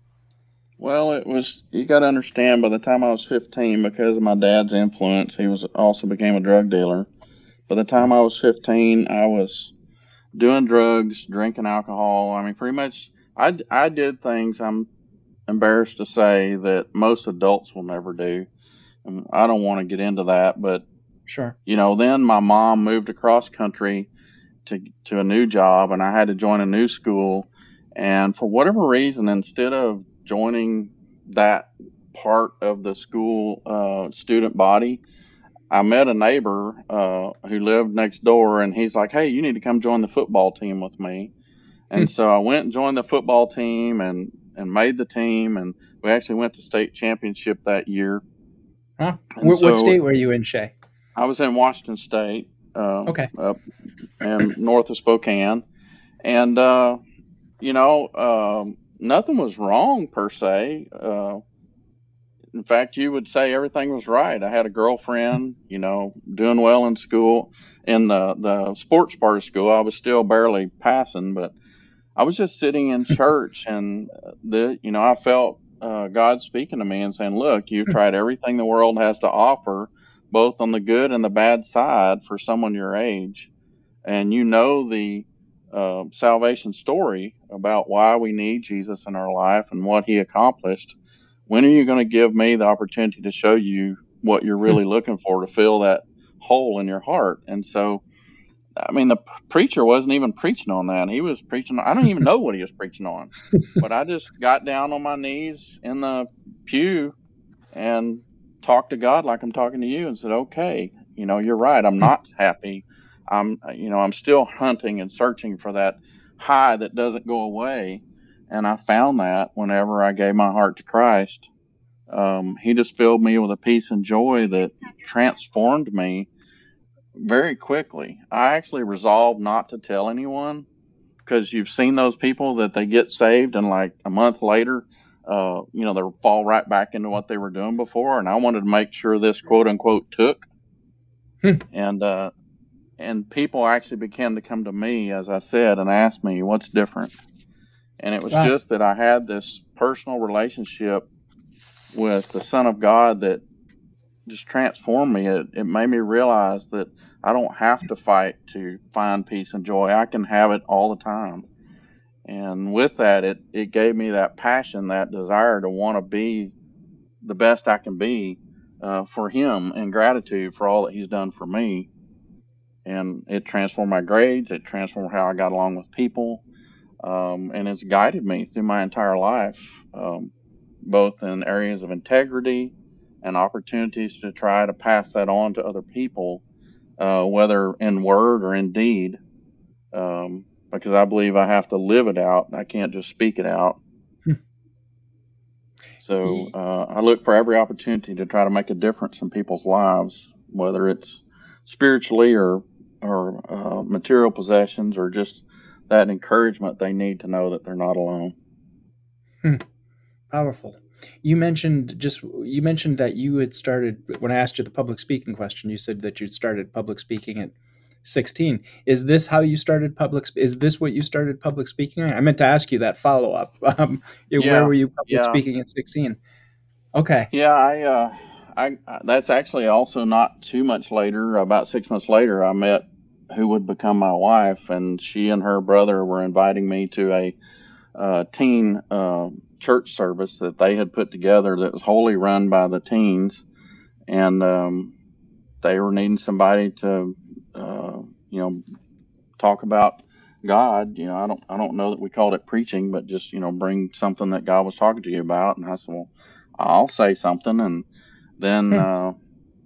Well it was you got to understand by the time i was 15 because of my dad's influence he was also became a drug dealer. By the time i was 15 i was doing drugs, drinking alcohol. I mean, pretty much, I, I did things I'm embarrassed to say that most adults will never do. And I don't want to get into that, but sure. You know, then my mom moved across country to to a new job, and I had to join a new school. And for whatever reason, instead of joining that part of the school uh, student body, I met a neighbor uh, who lived next door, and he's like, "Hey, you need to come join the football team with me." And hmm. so I went and joined the football team, and and made the team, and we actually went to state championship that year. Huh? What, so what, state were you in, Shay? I was in Washington State. Uh, okay. Up and north of Spokane, and uh, you know, um, nothing was wrong per se. In fact, you would say everything was right. I had a girlfriend, you know, doing well in school. In the, the sports part of school, I was still barely passing, but I was just sitting in church and the, you know, I felt uh, God speaking to me and saying, look, you've tried everything the world has to offer, both on the good and the bad side for someone your age. and you know the uh, salvation story about why we need Jesus in our life and what he accomplished, when are you going to give me the opportunity to show you what you're really hmm. looking for to fill that hole in your heart? And so, I mean, the preacher wasn't even preaching on that. He was preaching. I don't even know what he was preaching on, but I just got down on my knees in the pew and talked to God like I'm talking to you and said, okay, you know, you're right. I'm not happy. I'm, you know, I'm still hunting and searching for that high that doesn't go away. And I found that whenever I gave my heart to Christ, um, he just filled me with a peace and joy that transformed me very quickly. I actually resolved not to tell anyone because you've seen those people that they get saved and like a month later, uh, you know, they fall right back into what they were doing before. And I wanted to make sure this quote unquote took. Hmm. and uh, and people actually began to come to me, as I said, and ask me what's different. And it was right. just that I had this personal relationship with the Son of God that just transformed me. It, it made me realize that I don't have to fight to find peace and joy. I can have it all the time. And with that, it, it gave me that passion, that desire to want to be the best I can be uh, for Him and gratitude for all that He's done for me and it transformed my grades. It transformed how I got along with people, um, and it's guided me through my entire life, um, both in areas of integrity and opportunities to try to pass that on to other people, uh, whether in word or in deed. Um, because I believe I have to live it out. I can't just speak it out. Hmm. So uh, I look for every opportunity to try to make a difference in people's lives, whether it's spiritually or or uh, material possessions or just that encouragement they need to know that they're not alone. Hmm. Powerful. You mentioned just you mentioned that you had started when I asked you the public speaking question. You said that you'd started public speaking at 16. Is this how you started public? Is this what you started public speaking? I meant to ask you that follow up. Um, yeah, where were you public yeah. speaking at 16? Okay. Yeah, I uh, I, that's actually also not too much later. About six months later, I met who would become my wife, and she and her brother were inviting me to a uh, teen uh, church service that they had put together that was wholly run by the teens, and um, they were needing somebody to, uh, you know, talk about God. You know, I don't I don't know that we called it preaching, but just you know, bring something that God was talking to you about. And I said, well, I'll say something, and then hmm. uh,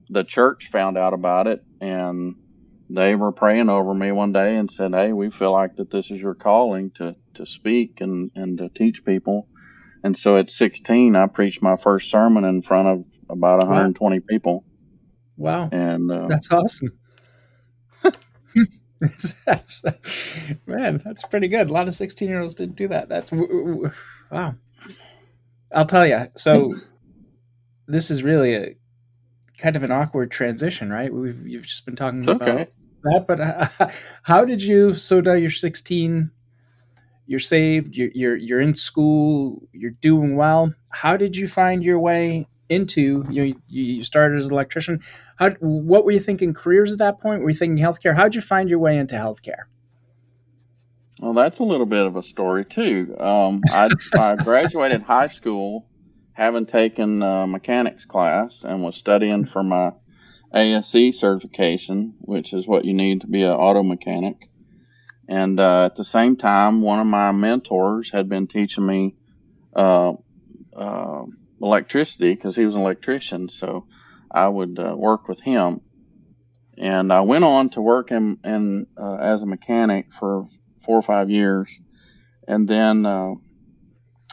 the church found out about it and they were praying over me one day and said, Hey, we feel like that this is your calling to, to speak and, and to teach people. And so at 16, I preached my first sermon in front of about 120 wow. people. Wow. And uh, that's awesome. man, that's pretty good. A lot of 16 year olds didn't do that. That's wow. I'll tell you. So this is really a kind of an awkward transition, right? We've you've just been talking it's about okay. That, but how did you? So now you're 16, you're saved, you're, you're you're in school, you're doing well. How did you find your way into you? You started as an electrician. How? What were you thinking careers at that point? Were you thinking healthcare? How did you find your way into healthcare? Well, that's a little bit of a story too. Um, I, I graduated high school having taken a mechanics class and was studying for my ASE certification, which is what you need to be an auto mechanic. And uh, at the same time, one of my mentors had been teaching me uh, uh, electricity because he was an electrician. So I would uh, work with him. And I went on to work in, in uh, as a mechanic for four or five years. And then uh,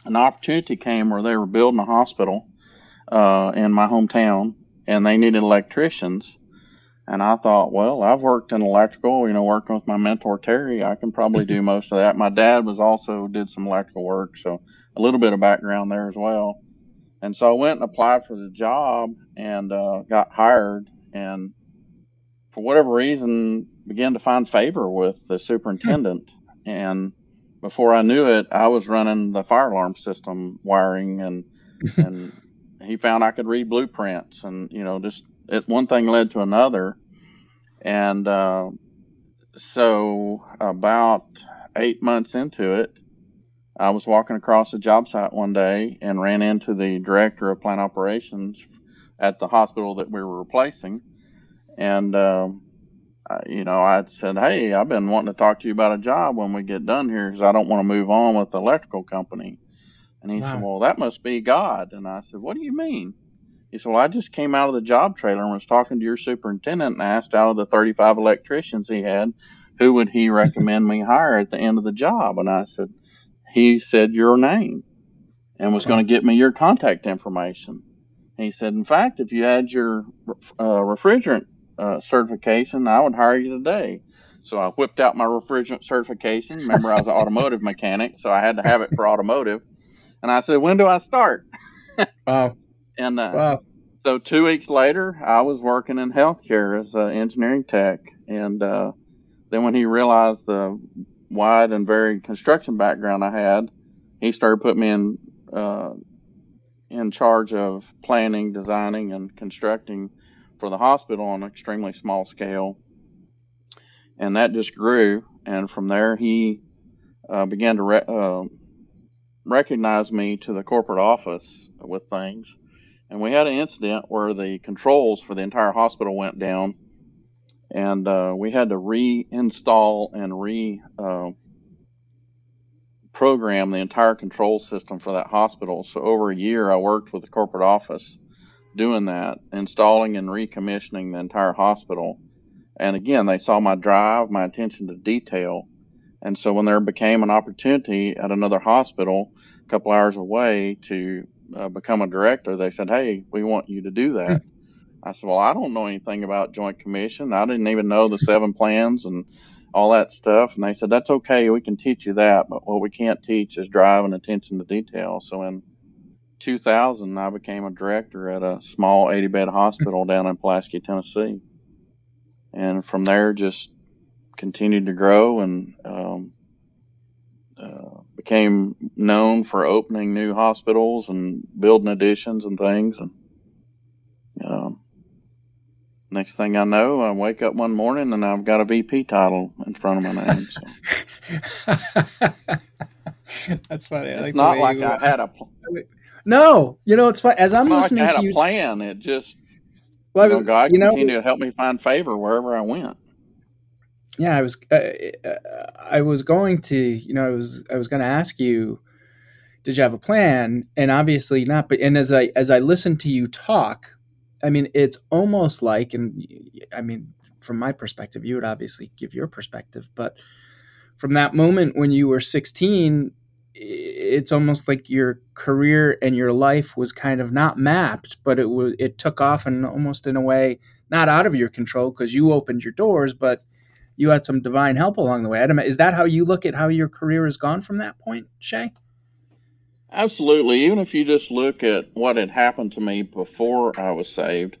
an opportunity came where they were building a hospital in my hometown and they needed electricians. And I thought, well, I've worked in electrical, you know, working with my mentor Terry, I can probably do most of that. My dad was also did some electrical work, so a little bit of background there as well. And so I went and applied for the job and uh, got hired, and for whatever reason, began to find favor with the superintendent. And before I knew it, I was running the fire alarm system wiring, and and he found I could read blueprints, and you know, just it, one thing led to another, and uh, so about eight months into it, I was walking across a job site one day and ran into the director of plant operations at the hospital that we were replacing. And, um, you know, I said, Hey, I've been wanting to talk to you about a job when we get done here because I don't want to move on with the electrical company. And he wow. said, Well, that must be God. And I said, What do you mean? He said, Well, I just came out of the job trailer and was talking to your superintendent and asked out of the 35 electricians he had, who would he recommend me hire at the end of the job? And I said, He said your name and was going to get me your contact information. And he said, In fact, if you had your uh, refrigerant uh, certification, I would hire you today. So I whipped out my refrigerant certification. Remember, I was an automotive mechanic, so I had to have it for automotive. And I said, When do I start? Wow. And uh, wow. so two weeks later, I was working in healthcare as an engineering tech. And uh, then when he realized the wide and varied construction background I had, he started putting me in uh, in charge of planning, designing, and constructing for the hospital on an extremely small scale. And that just grew. And from there, he uh, began to re- uh, recognize me to the corporate office with things. And we had an incident where the controls for the entire hospital went down, and uh, we had to reinstall and re uh, program the entire control system for that hospital. So over a year, I worked with the corporate office doing that, installing and recommissioning the entire hospital. And again, they saw my drive, my attention to detail. And so when there became an opportunity at another hospital a couple hours away to uh, become a director, they said, Hey, we want you to do that. I said, Well, I don't know anything about Joint Commission. I didn't even know the seven plans and all that stuff. And they said, That's okay. We can teach you that. But what we can't teach is drive and attention to detail. So in 2000, I became a director at a small 80 bed hospital down in Pulaski, Tennessee. And from there, just continued to grow and um, uh, became known for opening new hospitals and building additions and things. And um, next thing I know, I wake up one morning and I've got a VP title in front of my name. So. That's funny. it's like not like you, I had a. Pl- no, you know it's funny. As I'm listening like I had to a plan, it just. Well, I was, you know, God you know, continued to help me find favor wherever I went yeah, I was uh, I was going to you know I was I was going to ask you, did you have a plan? And obviously not. But and as I as I listened to you talk, I mean it's almost like and I mean from my perspective, you would obviously give your perspective, but from that moment when you were 16 it's almost like your career and your life was kind of not mapped but it was it took off and almost in a way not out of your control because you opened your doors but you had some divine help along the way. Adam, is that how you look at how your career has gone from that point, Shay? Absolutely. Even if you just look at what had happened to me before I was saved,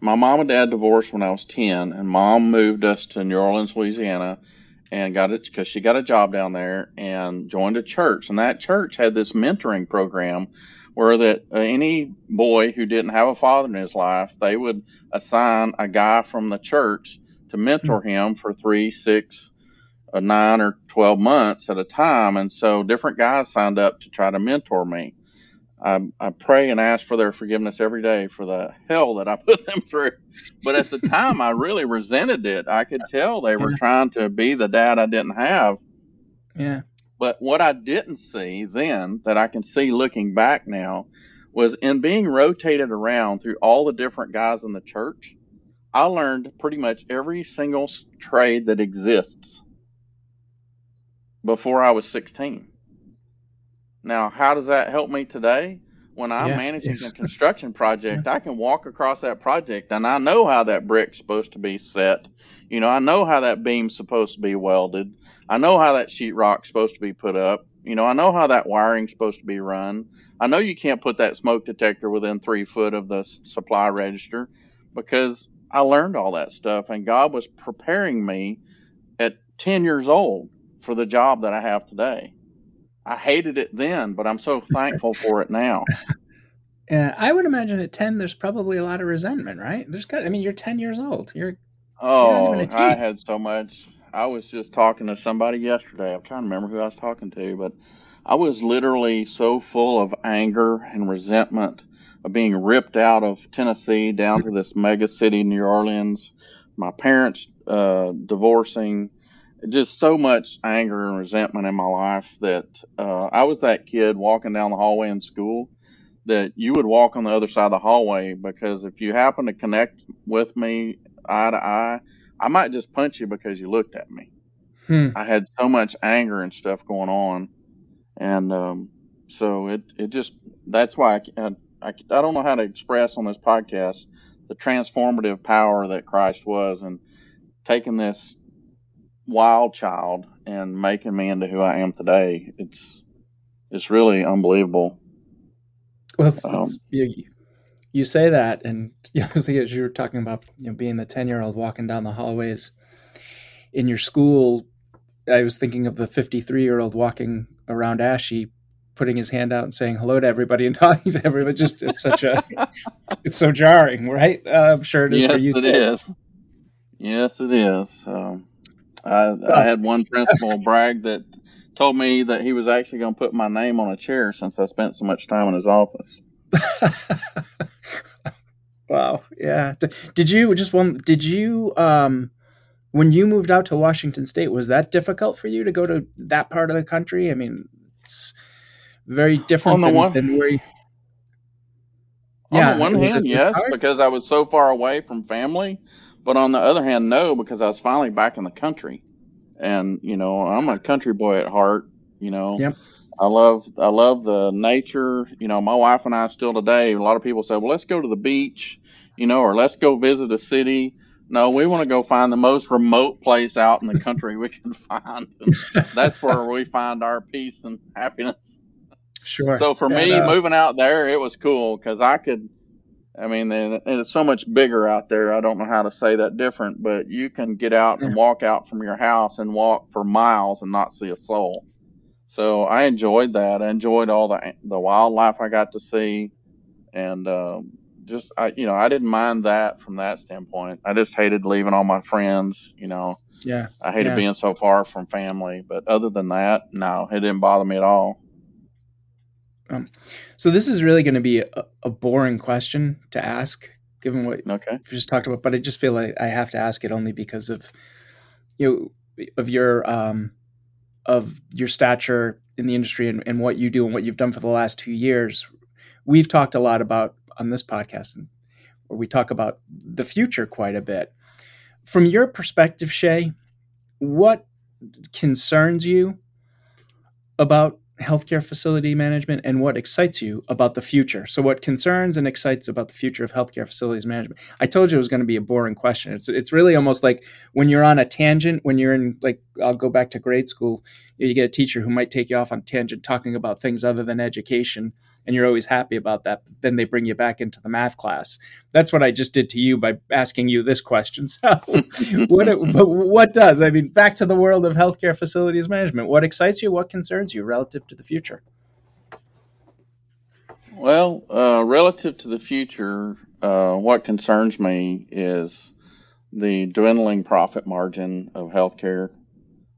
my mom and dad divorced when I was 10, and mom moved us to New Orleans, Louisiana, and got it because she got a job down there and joined a church. And that church had this mentoring program where that uh, any boy who didn't have a father in his life, they would assign a guy from the church to mentor him for three, six, uh, nine, or 12 months at a time. And so different guys signed up to try to mentor me. I, I pray and ask for their forgiveness every day for the hell that I put them through. But at the time, I really resented it. I could tell they were trying to be the dad I didn't have. Yeah. But what I didn't see then, that I can see looking back now, was in being rotated around through all the different guys in the church, I learned pretty much every single trade that exists before I was 16. Now, how does that help me today? When I'm yeah, managing a construction project, yeah. I can walk across that project and I know how that brick's supposed to be set. You know, I know how that beam's supposed to be welded. I know how that sheetrock's supposed to be put up. You know, I know how that wiring's supposed to be run. I know you can't put that smoke detector within three foot of the supply register because I learned all that stuff, and God was preparing me at 10 years old for the job that I have today. I hated it then, but I'm so thankful for it now. Yeah, I would imagine at 10, there's probably a lot of resentment, right? There's got, I mean, you're 10 years old. You're, Oh, I had so much. I was just talking to somebody yesterday. I'm trying to remember who I was talking to, but I was literally so full of anger and resentment being ripped out of Tennessee down to this mega city, New Orleans. My parents uh, divorcing, just so much anger and resentment in my life that uh, I was that kid walking down the hallway in school that you would walk on the other side of the hallway because if you happen to connect with me eye to eye, I might just punch you because you looked at me. Hmm. I had so much anger and stuff going on, and um, so it it just that's why I, I I I don't know how to express on this podcast the transformative power that Christ was and taking this wild child and making me into who I am today. It's it's really unbelievable. Well, it's, um, it's, you, you say that, and you know, as you were talking about you know being the ten year old walking down the hallways in your school, I was thinking of the fifty three year old walking around ASHE, putting his hand out and saying hello to everybody and talking to everybody. Just it's such a it's so jarring, right? Uh, I'm sure it is yes, for you it too. Is. Yes, it is. Um, I, I had one principal brag that told me that he was actually going to put my name on a chair since I spent so much time in his office. wow. Yeah. Did you just one? Did you um, when you moved out to Washington State? Was that difficult for you to go to that part of the country? I mean, it's very different than, one, than where. You, yeah, on the one hand, yes, hard? because I was so far away from family. But on the other hand, no, because I was finally back in the country and you know I'm a country boy at heart. You know, yep. I love I love the nature. You know, my wife and I still today. A lot of people say, "Well, let's go to the beach," you know, or let's go visit a city. No, we want to go find the most remote place out in the country we can find. that's where we find our peace and happiness. Sure. So for me, uh, moving out there, it was cool because I could I mean, and it's so much bigger out there. I don't know how to say that different, but you can get out and walk out from your house and walk for miles and not see a soul. So I enjoyed that. I enjoyed all the the wildlife I got to see, and um, just I, you know, I didn't mind that from that standpoint. I just hated leaving all my friends. You know, yeah, I hated yeah. being so far from family. But other than that, no, it didn't bother me at all. Um, so this is really going to be a, a, boring question to ask, given what okay. we just talked about. But I just feel like I have to ask it only because of you know, of your um, of your stature in the industry and, and, what you do and what you've done for the last two years. We've talked a lot about on this podcast, where we talk about the future quite a bit. From your perspective, Shay, what concerns you about healthcare facility management and what excites you about the future. So, what concerns and excites about the future of healthcare facilities management? I told you it was going to be a boring question. It's it's really almost like when you're on a tangent. When you're in like I'll go back to grade school, you get a teacher who might take you off on tangent talking about things other than education, and you're always happy about that. But then they bring you back into the math class. That's what I just did to you by asking you this question. So, what what does I mean? Back to the world of healthcare facilities management. What excites you? What concerns you relative to the future? Well, uh, relative to the future, uh, what concerns me is the dwindling profit margin of healthcare.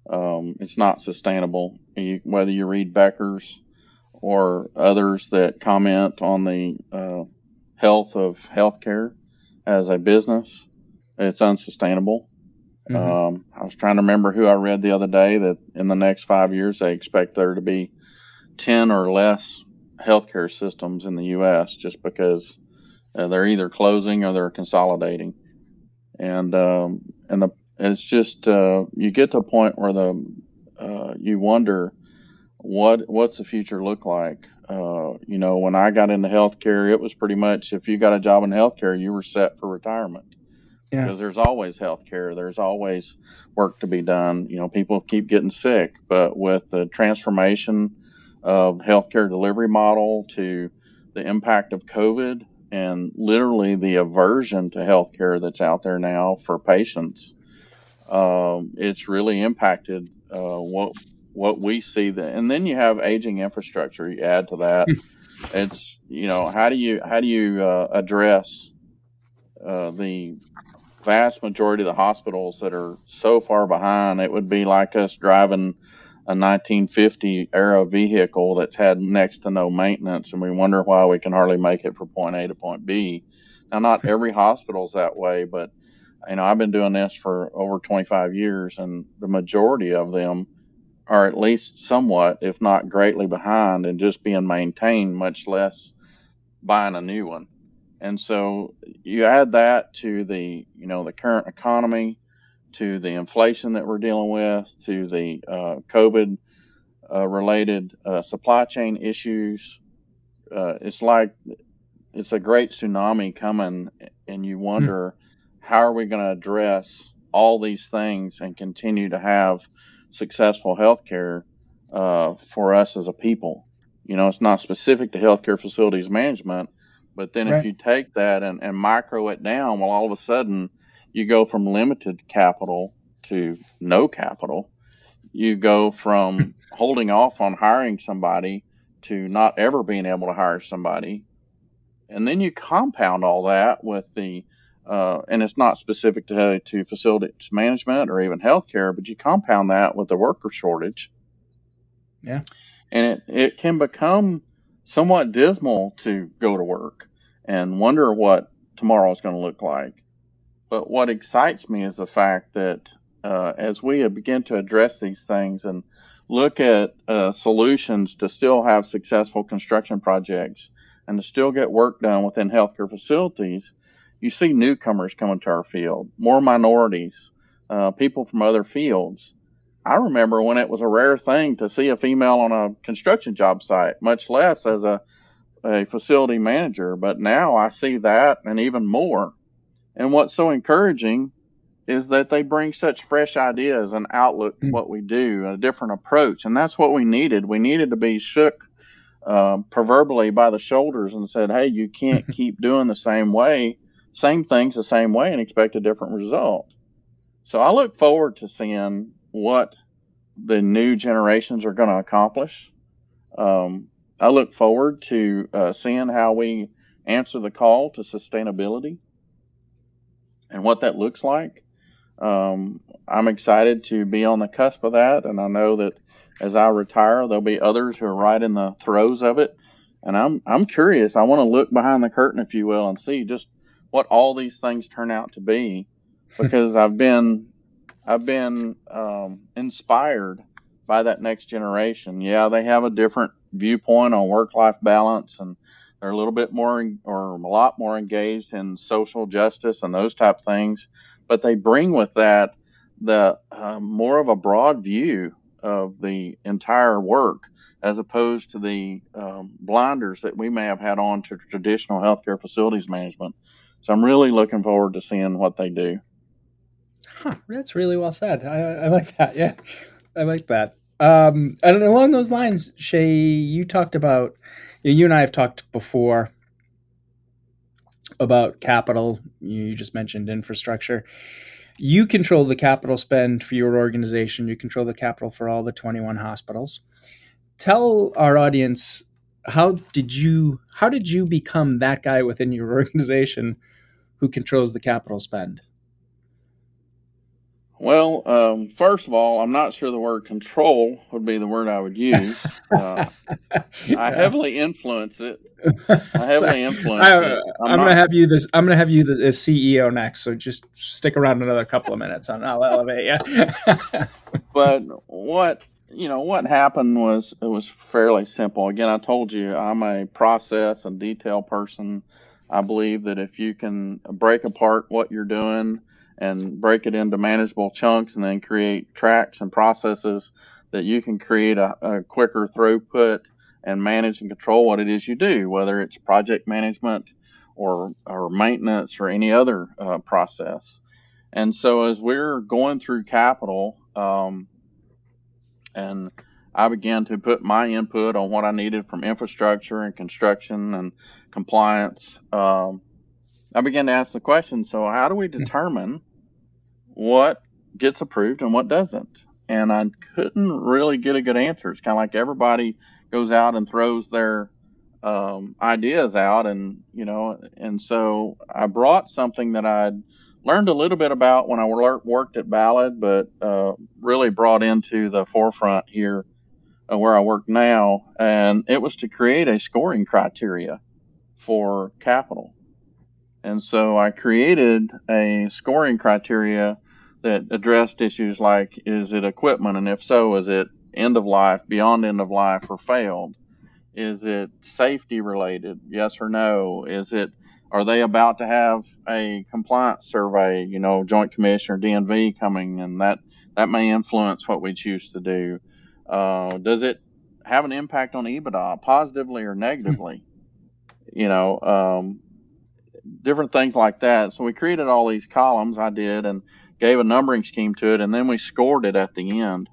Um, it's not sustainable. You, whether you read Becker's or others that comment on the uh, health of healthcare as a business, it's unsustainable. Mm-hmm. Um, I was trying to remember who I read the other day that in the next five years they expect there to be 10 or less healthcare systems in the U.S. just because uh, they're either closing or they're consolidating. And um, and the it's just uh, you get to a point where the uh, you wonder what what's the future look like? Uh, you know, when I got into healthcare, it was pretty much if you got a job in healthcare, you were set for retirement. Yeah. Because there's always healthcare, there's always work to be done. You know, people keep getting sick, but with the transformation of healthcare delivery model to the impact of COVID and literally the aversion to healthcare that's out there now for patients, um, it's really impacted uh, what what we see that and then you have aging infrastructure you add to that it's you know how do you how do you uh, address uh, the vast majority of the hospitals that are so far behind, it would be like us driving a 1950 era vehicle that's had next to no maintenance, and we wonder why we can hardly make it from point A to point B. Now, not every hospital's that way, but you know, I've been doing this for over 25 years, and the majority of them are at least somewhat, if not greatly behind, and just being maintained, much less buying a new one. And so you add that to the, you know, the current economy, to the inflation that we're dealing with, to the uh, COVID uh, related uh, supply chain issues. Uh, it's like it's a great tsunami coming, and you wonder mm. how are we going to address all these things and continue to have successful healthcare uh, for us as a people. You know, it's not specific to healthcare facilities management, but then right. if you take that and, and micro it down, well, all of a sudden you go from limited capital to no capital. You go from holding off on hiring somebody to not ever being able to hire somebody. And then you compound all that with the, uh, and it's not specific to, to facilities management or even healthcare, but you compound that with the worker shortage. Yeah. And it, it can become somewhat dismal to go to work and wonder what tomorrow is going to look like. But what excites me is the fact that uh, as we begin to address these things and look at uh, solutions to still have successful construction projects and to still get work done within healthcare facilities, you see newcomers coming to our field, more minorities, uh, people from other fields. I remember when it was a rare thing to see a female on a construction job site, much less as a a facility manager, but now I see that and even more. And what's so encouraging is that they bring such fresh ideas and outlook to hmm. what we do, a different approach. And that's what we needed. We needed to be shook uh, proverbially by the shoulders and said, hey, you can't keep doing the same way, same things the same way and expect a different result. So I look forward to seeing what the new generations are going to accomplish. Um, I look forward to uh, seeing how we answer the call to sustainability and what that looks like. Um, I'm excited to be on the cusp of that, and I know that as I retire, there'll be others who are right in the throes of it. And I'm I'm curious. I want to look behind the curtain, if you will, and see just what all these things turn out to be, because I've been I've been um, inspired by that next generation. Yeah, they have a different viewpoint on work life balance and they're a little bit more or a lot more engaged in social justice and those type things but they bring with that the uh, more of a broad view of the entire work as opposed to the um, blinders that we may have had on to traditional healthcare facilities management so i'm really looking forward to seeing what they do huh, that's really well said I, I like that yeah i like that um, and along those lines, Shay, you talked about you and I have talked before about capital. You just mentioned infrastructure. You control the capital spend for your organization. You control the capital for all the 21 hospitals. Tell our audience how did you how did you become that guy within your organization who controls the capital spend? Well, um, first of all, I'm not sure the word control would be the word I would use. Uh, I heavily influence it. I heavily influence I, it. I'm, I'm not, gonna have you this. I'm gonna have you the, as CEO next. So just stick around another couple of minutes, and I'll elevate you. but what you know, what happened was it was fairly simple. Again, I told you I'm a process and detail person. I believe that if you can break apart what you're doing and break it into manageable chunks and then create tracks and processes that you can create a, a quicker throughput and manage and control what it is you do, whether it's project management or, or maintenance or any other uh, process. And so as we're going through capital, um, and I began to put my input on what I needed from infrastructure and construction and compliance. Um, I began to ask the question so, how do we hmm. determine what gets approved and what doesn't. And I couldn't really get a good answer. It's kind of like everybody goes out and throws their um, ideas out, and you know, and so I brought something that I'd learned a little bit about when I worked at Ballad, but uh, really brought into the forefront here uh, where I work now, and it was to create a scoring criteria for capital. And so I created a scoring criteria that addressed issues like is it equipment, and if so, is it end of life, beyond end of life, or failed? Is it safety related? Yes or no? Is it are they about to have a compliance survey, you know, joint commission or DNV coming and that that may influence what we choose to do. Uh, does it have an impact on EBITDA positively or negatively? you know, um, different things like that. So we created all these columns I did and gave a numbering scheme to it and then we scored it at the end.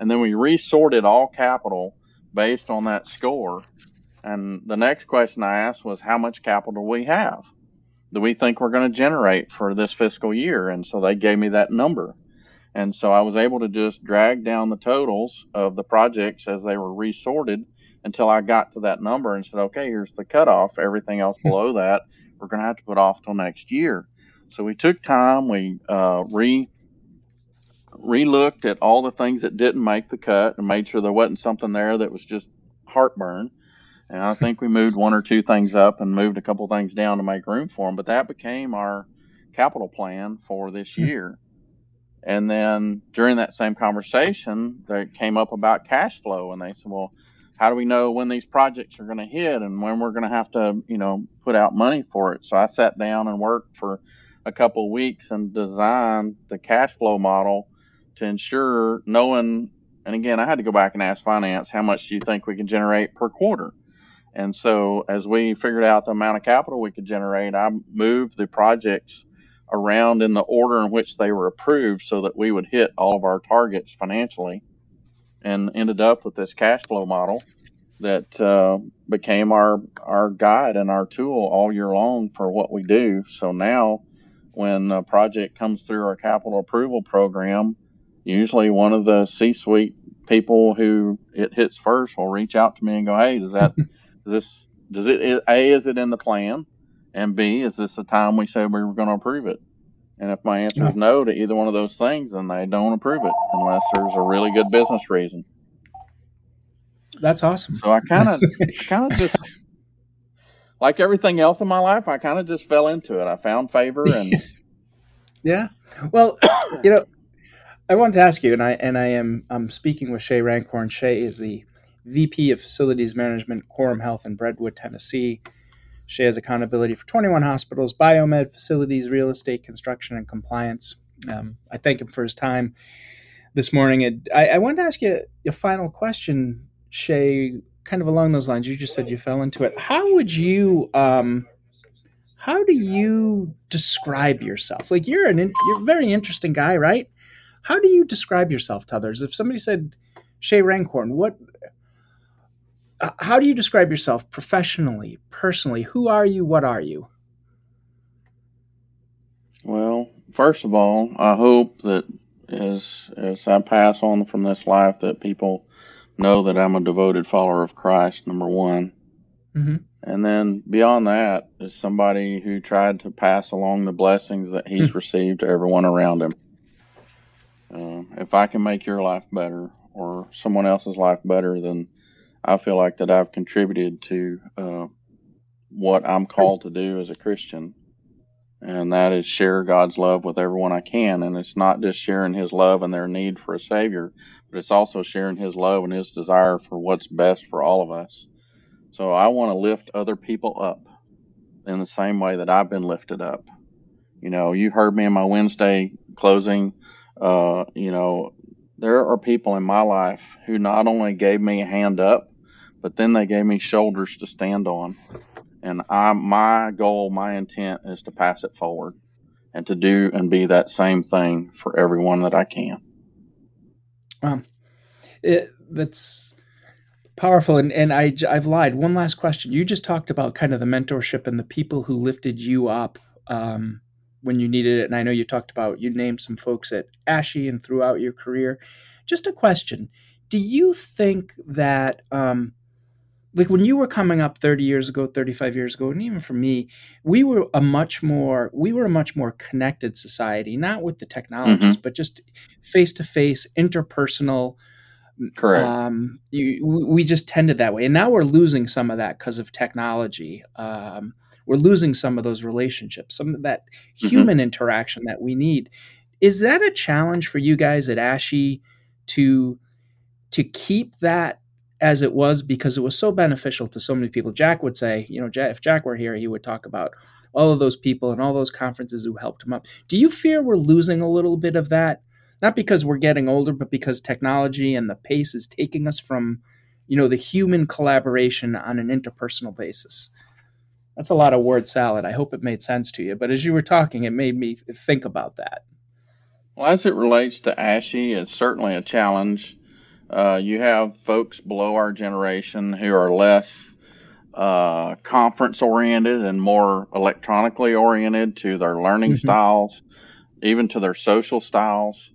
And then we resorted all capital based on that score and the next question I asked was, how much capital do we have? Do we think we're going to generate for this fiscal year? And so they gave me that number. And so I was able to just drag down the totals of the projects as they were resorted until I got to that number and said, okay, here's the cutoff. Everything else hmm. below that, we're going to have to put off till next year. So we took time, we uh, re re-looked at all the things that didn't make the cut and made sure there wasn't something there that was just heartburn. And I think we moved one or two things up and moved a couple things down to make room for them. But that became our capital plan for this hmm. year. And then during that same conversation, they came up about cash flow, and they said, "Well, how do we know when these projects are going to hit and when we're going to have to, you know, put out money for it?" So I sat down and worked for a couple of weeks and designed the cash flow model to ensure knowing. And again, I had to go back and ask finance, "How much do you think we can generate per quarter?" And so as we figured out the amount of capital we could generate, I moved the projects around in the order in which they were approved so that we would hit all of our targets financially and ended up with this cash flow model that uh, became our our guide and our tool all year long for what we do. So now when a project comes through our capital approval program, usually one of the C-suite people who it hits first will reach out to me and go, "Hey, does that Is this does it a is it in the plan, and b is this the time we said we were going to approve it? And if my answer no. is no to either one of those things, then they don't approve it unless there's a really good business reason. That's awesome. So I kind of kind of just like everything else in my life, I kind of just fell into it. I found favor and yeah. Well, you know, I wanted to ask you, and I and I am I'm speaking with Shay Rankin. Shay is the VP of Facilities Management, Quorum Health in Brentwood, Tennessee. She has accountability for 21 hospitals, biomed facilities, real estate, construction, and compliance. Um, I thank him for his time this morning. I, I wanted to ask you a final question, Shay, kind of along those lines. You just said you fell into it. How would you, um, how do you describe yourself? Like you're an you're a very interesting guy, right? How do you describe yourself to others? If somebody said Shay Rankin, what how do you describe yourself professionally, personally? Who are you? What are you? Well, first of all, I hope that as as I pass on from this life, that people know that I'm a devoted follower of Christ. Number one, mm-hmm. and then beyond that is somebody who tried to pass along the blessings that he's mm-hmm. received to everyone around him. Uh, if I can make your life better or someone else's life better, then I feel like that I've contributed to uh, what I'm called to do as a Christian, and that is share God's love with everyone I can. And it's not just sharing His love and their need for a Savior, but it's also sharing His love and His desire for what's best for all of us. So I want to lift other people up in the same way that I've been lifted up. You know, you heard me in my Wednesday closing. Uh, you know, there are people in my life who not only gave me a hand up, but then they gave me shoulders to stand on. And I, my goal, my intent is to pass it forward and to do and be that same thing for everyone that I can. Um, it, that's powerful. And, and I, I've lied. One last question. You just talked about kind of the mentorship and the people who lifted you up um, when you needed it. And I know you talked about, you named some folks at ASHE and throughout your career. Just a question. Do you think that um, like when you were coming up 30 years ago 35 years ago and even for me we were a much more we were a much more connected society not with the technologies mm-hmm. but just face to face interpersonal correct um, you, we just tended that way and now we're losing some of that because of technology um, we're losing some of those relationships some of that mm-hmm. human mm-hmm. interaction that we need is that a challenge for you guys at ASHE to to keep that as it was because it was so beneficial to so many people. Jack would say, you know, if Jack were here, he would talk about all of those people and all those conferences who helped him up. Do you fear we're losing a little bit of that? Not because we're getting older, but because technology and the pace is taking us from, you know, the human collaboration on an interpersonal basis. That's a lot of word salad. I hope it made sense to you. But as you were talking, it made me think about that. Well, as it relates to ASHE, it's certainly a challenge uh, you have folks below our generation who are less uh, conference oriented and more electronically oriented to their learning mm-hmm. styles, even to their social styles.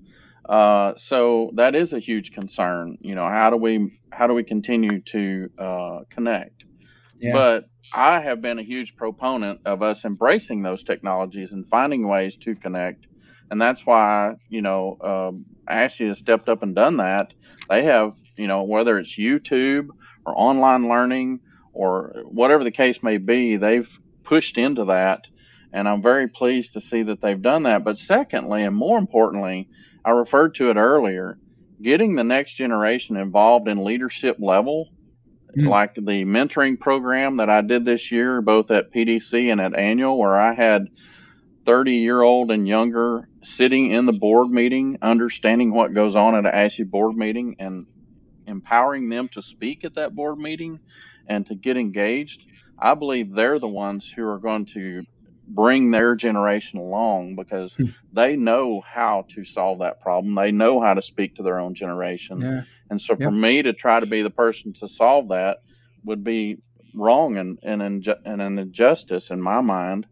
Uh, so that is a huge concern. You know, how do we how do we continue to uh, connect? Yeah. But I have been a huge proponent of us embracing those technologies and finding ways to connect and that's why you know um, ASHE has stepped up and done that. They have you know whether it's YouTube or online learning or whatever the case may be, they've pushed into that, and I'm very pleased to see that they've done that. But secondly, and more importantly, I referred to it earlier, getting the next generation involved in leadership level. Mm-hmm. Like the mentoring program that I did this year, both at PDC and at Annual, where I had 30 year old and younger sitting in the board meeting, understanding what goes on at an ASHE board meeting, and empowering them to speak at that board meeting and to get engaged, I believe they're the ones who are going to bring their generation along because hmm. they know how to solve that problem. They know how to speak to their own generation. Yeah. And so for yep. me to try to be the person to solve that would be wrong and, and, and an injustice in my mind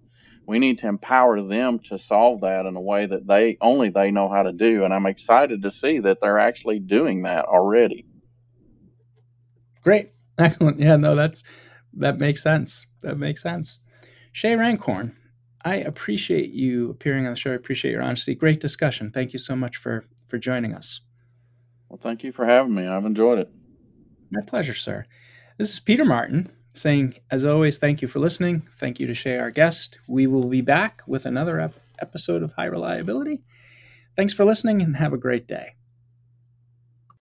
we need to empower them to solve that in a way that they only they know how to do and i'm excited to see that they're actually doing that already. Great. Excellent. Yeah no that's that makes sense. That makes sense. Shay rankin i appreciate you appearing on the show. I appreciate your honesty. Great discussion. Thank you so much for for joining us. Well thank you for having me. I've enjoyed it. My pleasure sir. This is peter martin saying, as always, thank you for listening. Thank you to Shay, our guest. We will be back with another episode of High Reliability. Thanks for listening and have a great day.